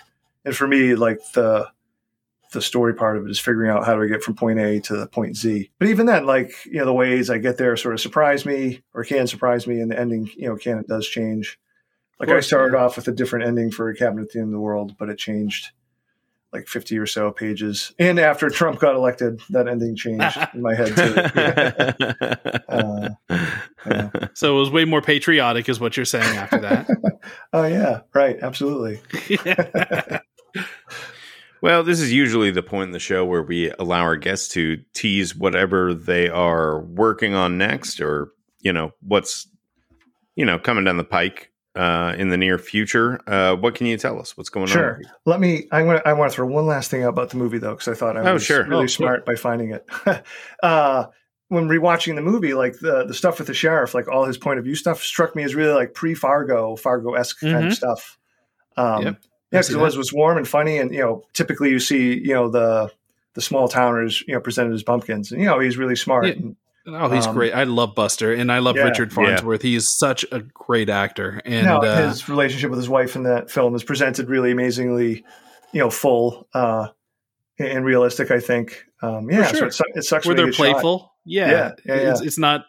and for me, like the the story part of it is figuring out how do I get from point A to the point Z. But even then, like you know, the ways I get there sort of surprise me or can surprise me, and the ending, you know, can it does change. Like I course, started off with a different ending for a cabinet at the end of the world, but it changed like 50 or so pages. And after Trump got elected, that ending changed in my head too. Uh, yeah. So it was way more patriotic, is what you're saying after that. Oh yeah, right, absolutely. Well, this is usually the point in the show where we allow our guests to tease whatever they are working on next or, you know, what's, you know, coming down the pike uh, in the near future. Uh, what can you tell us? What's going Sure. on? Sure. Let me. I want. I want to throw one last thing out about the movie though, because I thought I Oh, was sure. really Oh, smart by finding it. uh, when rewatching the movie, like the the stuff with the sheriff, like all his point of view stuff, struck me as really like pre Fargo, Fargo esque kind Mhm. of stuff. Um, Yep. Yeah, because it was was warm and funny, and you know, typically you see you know the the small towners you know presented as bumpkins, and you know he's really smart. Yeah. And, Oh, he's Um, great. I love Buster, and I love yeah. Richard Farnsworth. He's such a great actor, and no, uh, his relationship with his wife in that film is presented really amazingly, you know, full uh, and realistic. I think. Um, yeah, sure. so it, su- it sucks where they they're playful. Yeah, Yeah, yeah, It's, yeah. it's not.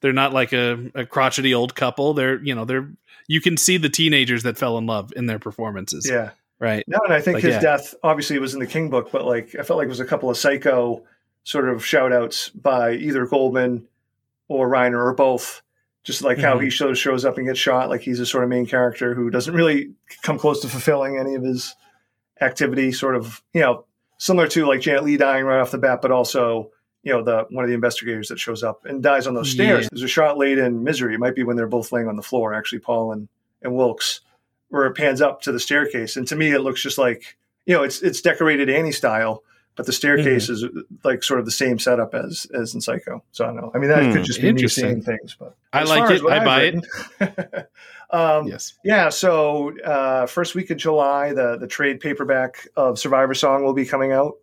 They're not like a, a crotchety old couple. They're you know they're you can see the teenagers that fell in love in their performances. Yeah. right. No, and I think Like, his yeah. death obviously was in the King book, but like I felt like it was a couple of psycho sort of shout outs by either Goldman or Reiner or both. Just like how Mhm. he shows shows up and gets shot, like he's a sort of main character who doesn't really come close to fulfilling any of his activity, sort of, you know, similar to like Janet Leigh dying right off the bat, but also, you know, the one of the investigators that shows up and dies on those stairs. Yeah. There's a shot late in Misery. It might be when they're both laying on the floor, actually, Paul and, and Wilkes, where it pans up to the staircase. And to me, it looks just like, you know, it's it's decorated Annie style, but the staircase is like sort of the same setup as as in Psycho. So I don't know. I mean, that Hmm. could just be me Interesting. seeing things, but I like it. I I've buy written- um, Yes. yeah, so uh, first week of July, the the trade paperback of Survivor Song will be coming out.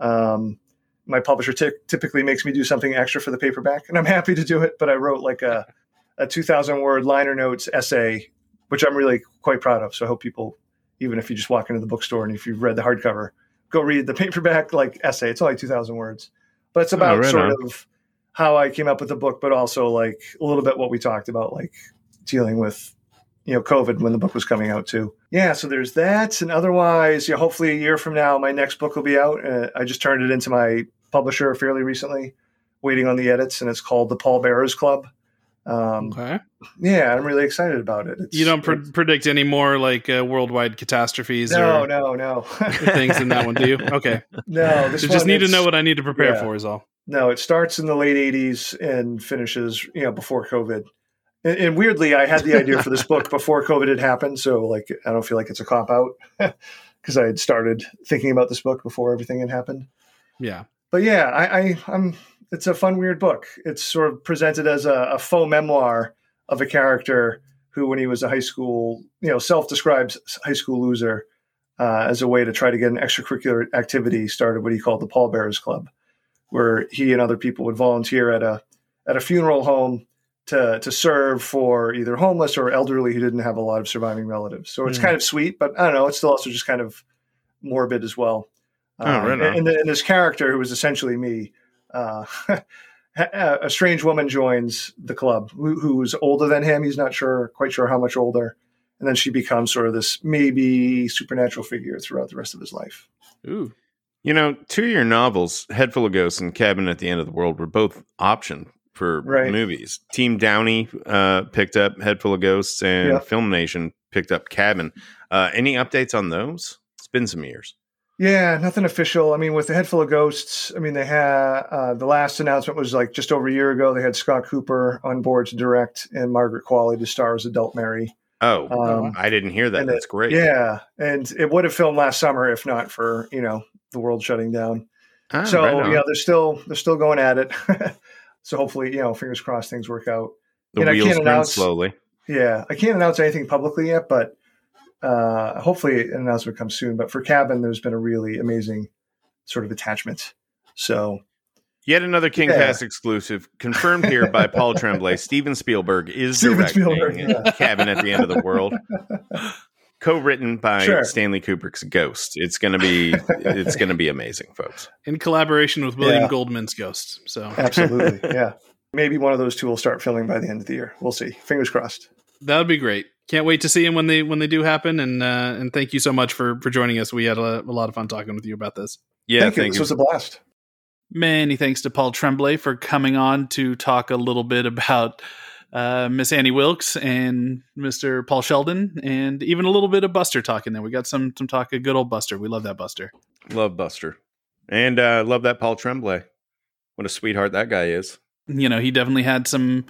Um, my publisher ty- typically makes me do something extra for the paperback, and I'm happy to do it. But I wrote like a a 2,000 word liner notes essay, which I'm really quite proud of. So I hope people, even if you just walk into the bookstore and if you've read the hardcover, go read the paperback like essay. It's only 2,000 words, but it's about right sort on. of how I came up with the book, but also like a little bit what we talked about, like dealing with you know COVID when the book was coming out too. Yeah, so there's that, and otherwise, yeah, hopefully a year from now, my next book will be out. Uh, I just turned it into my publisher fairly recently, waiting on the edits, and it's called the Pallbearers Club. Um, Okay. yeah, I'm really excited about it. It's, You don't it's- predict any more like uh, worldwide catastrophes no, or no, no, things in that one, do you? Okay. no. This So just need to know what I need to prepare yeah. for is all. No, it starts in the late '80s and finishes, you know, before COVID. And, and weirdly, I had the idea for this book before COVID had happened, so like I don't feel like it's a cop out because I had started thinking about this book before everything had happened. Yeah. But yeah, I, I I'm. It's a fun, weird book. It's sort of presented as a, a faux memoir of a character who, when he was a high school, you know, self-described high school loser, uh, as a way to try to get an extracurricular activity, started what he called the pallbearers Club, where he and other people would volunteer at a at a funeral home to to serve for either homeless or elderly who didn't have a lot of surviving relatives. So it's Mm. kind of sweet, but I don't know. It's still also just kind of morbid as well. Oh, right on. and, and this character who was essentially me, uh, a strange woman joins the club who, who's older than him. He's not sure, quite sure how much older. And then she becomes sort of this maybe supernatural figure throughout the rest of his life. Ooh. You know, two of your novels, Head Full of Ghosts and Cabin at the End of the World, were both option for Right. movies. Team Downey uh, picked up Head Full of Ghosts, and Yeah. FilmNation picked up Cabin. Uh, any updates on those? It's been some years. Yeah, nothing official. I mean, with the head full of ghosts, I mean, they had uh, the last announcement was like just over a year ago. They had Scott Cooper on board to direct and Margaret Qualley to star as adult Mary. Oh, Um, I didn't hear that. That's it- great. Yeah, and it would have filmed last summer if not for you know the world shutting down. Ah, so right know they're still they're still going at it. so hopefully, you know, fingers crossed, things work out. the and I wheels can't turn announce- slowly. Yeah, I can't announce anything publicly yet, but uh, hopefully an announcement comes soon. But for Cabin, there's been a really amazing sort of attachment. So Yet another King KingCast exclusive confirmed here by Paul Tremblay. Steven Spielberg is Steven directing Spielberg, yeah. Cabin at the End of the World. Co-written by Sure. Stanley Kubrick's Ghost. It's gonna be it's gonna be amazing, folks. In collaboration with William Yeah. Goldman's Ghost. So absolutely, yeah. Maybe one of those two will start filming by the end of the year. We'll see. Fingers crossed. that would be great. Can't wait to see them when they when they do happen. And uh, and thank you so much for for joining us. We had a, a lot of fun talking with you about this. Yeah, thank you. thank This was a blast. Many thanks to Paul Tremblay for coming on to talk a little bit about uh, Miss Annie Wilkes and Mr. Paul Sheldon, and even a little bit of Buster talk in there. We got some some talk of good old Buster. We love that Buster. Love Buster. And uh love that Paul Tremblay. What a sweetheart that guy is. You know, he definitely had some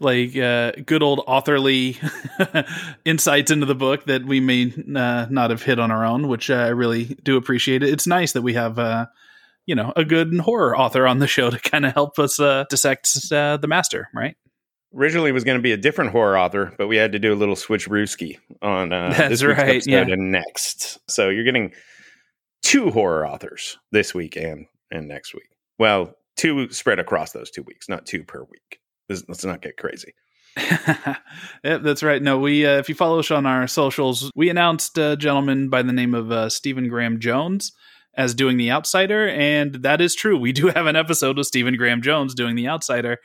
like uh, good old authorly insights into the book that we may uh, not have hit on our own, which uh, I really do appreciate. It. It's nice that we have. Uh, you know, a good horror author on the show to kind of help us uh, dissect uh, the master, right? Originally was going to be a different horror author, but we had to do a little switch rooski on uh, That's right, episode yeah. and next. So you're getting two horror authors this week and and next week. Well, two spread across those two weeks, not two per week. Let's not get crazy. yep, that's right. No, we uh, if you follow us on our socials, we announced a gentleman by the name of uh, Stephen Graham Jones as doing The Outsider, and that is true. We do have an episode of Stephen Graham Jones doing The Outsider,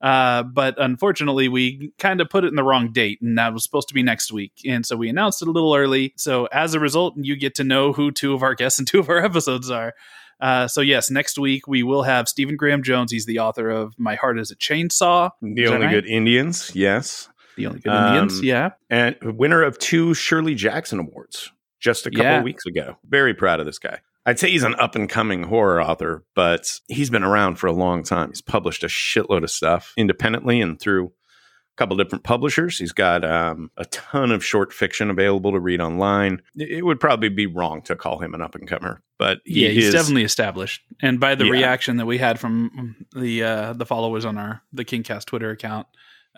uh, but unfortunately, we kind of put it in the wrong date, and that was supposed to be next week, and so we announced it a little early. So as a result, you get to know who two of our guests and two of our episodes are. Uh, so yes, next week we will have Stephen Graham Jones. He's the author of My Heart Is a Chainsaw. The Only right? Good Indians, yes. The Only Good um, Indians, yeah. And winner of two Shirley Jackson Awards just a couple yeah. weeks ago. Very proud of this guy. I'd say he's an up and coming horror author, but he's been around for a long time. He's published a shitload of stuff independently and through couple different publishers. He's got um, a ton of short fiction available to read online. It would probably be wrong to call him an up and comer, but he yeah, he's is, definitely established. And by the yeah. reaction that we had from the uh, the followers on our the Kingcast Twitter account.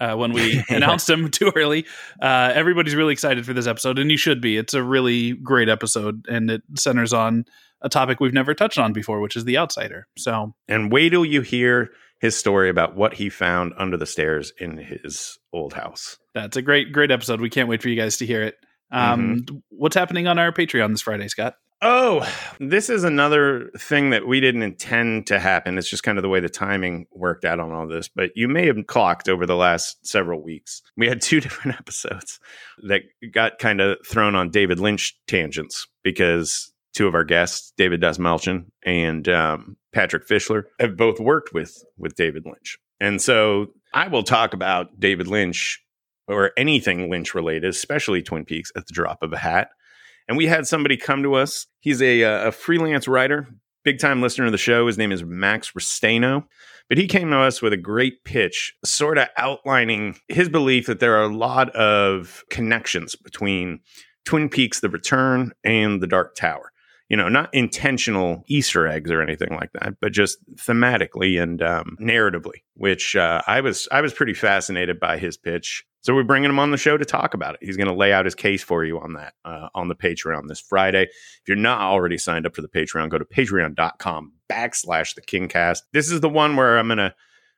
Uh, when we announced him too early, uh, everybody's really excited for this episode, and you should be. It's a really great episode, and it centers on a topic we've never touched on before, which is the outsider. So, and wait till you hear his story about what he found under the stairs in his old house. That's a great, great episode. We can't wait for you guys to hear it. Um, mm-hmm. What's happening on our Patreon this Friday, Scott? Oh, this is another thing that we didn't intend to happen. It's just kind of the way the timing worked out on all this. But you may have clocked over the last several weeks. We had two different episodes that got kind of thrown on David Lynch tangents because two of our guests, David Dastmalchian and um, Patrick Fischler, have both worked with with David Lynch, and so I will talk about David Lynch or anything Lynch related, especially Twin Peaks, at the drop of a hat. And we had somebody come to us. He's a, uh, a freelance writer, big time listener of the show. His name is Max Restaino. But he came to us with a great pitch, sort of outlining his belief that there are a lot of connections between Twin Peaks The Return and The Dark Tower you know, not intentional Easter eggs or anything like that, but just thematically and um, narratively, which uh, I was I was pretty fascinated by his pitch. So we're bringing him on the show to talk about it. He's going to lay out his case for you on that uh, on the Patreon this Friday. If you're not already signed up for the Patreon, go to patreon.com backslash the Kingcast. This is the one where I'm going to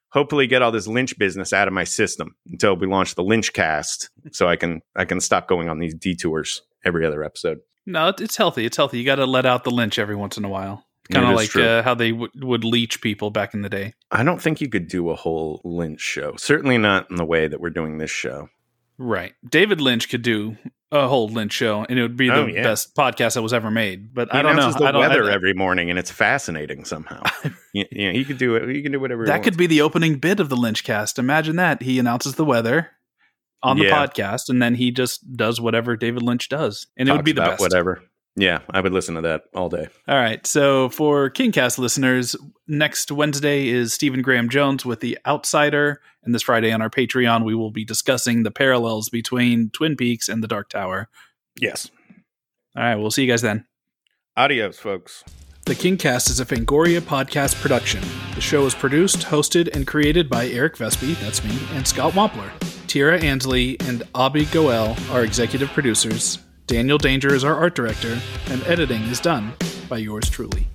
hopefully get all this Lynch business out of my system until we launch the Lynch cast so I can I can stop going on these detours every other episode. No, it's healthy. It's healthy. You got to let out the lynch every once in a while. Kind of like uh, how they w- would leech people back in the day. I don't think you could do a whole Lynch show. Certainly not in the way that we're doing this show. Right. David Lynch could do a whole Lynch show, and it would be the oh, yeah. best podcast that was ever made. But he I don't know. the I don't, weather I, every morning, and it's fascinating somehow. you, you know, he could do it. He can do whatever. That could be the opening bit of the Lynch cast. Imagine that he announces the weather on the yeah. podcast, and then he just does whatever David Lynch does, and Talks it would be the best. Whatever. Yeah, I would listen to that all day. All right. So for Kingcast listeners, next Wednesday is Stephen Graham Jones with The Outsider. And this Friday on our Patreon, we will be discussing the parallels between Twin Peaks and The Dark Tower. Yes. All right. We'll see you guys then. Adios, folks. The Kingcast is a Fangoria podcast production. The show is produced, hosted, and created by Eric Vespe, that's me, and Scott Wampler. Tira Ansley and Abby Goel are executive producers. Daniel Danger is our art director, and editing is done by yours truly.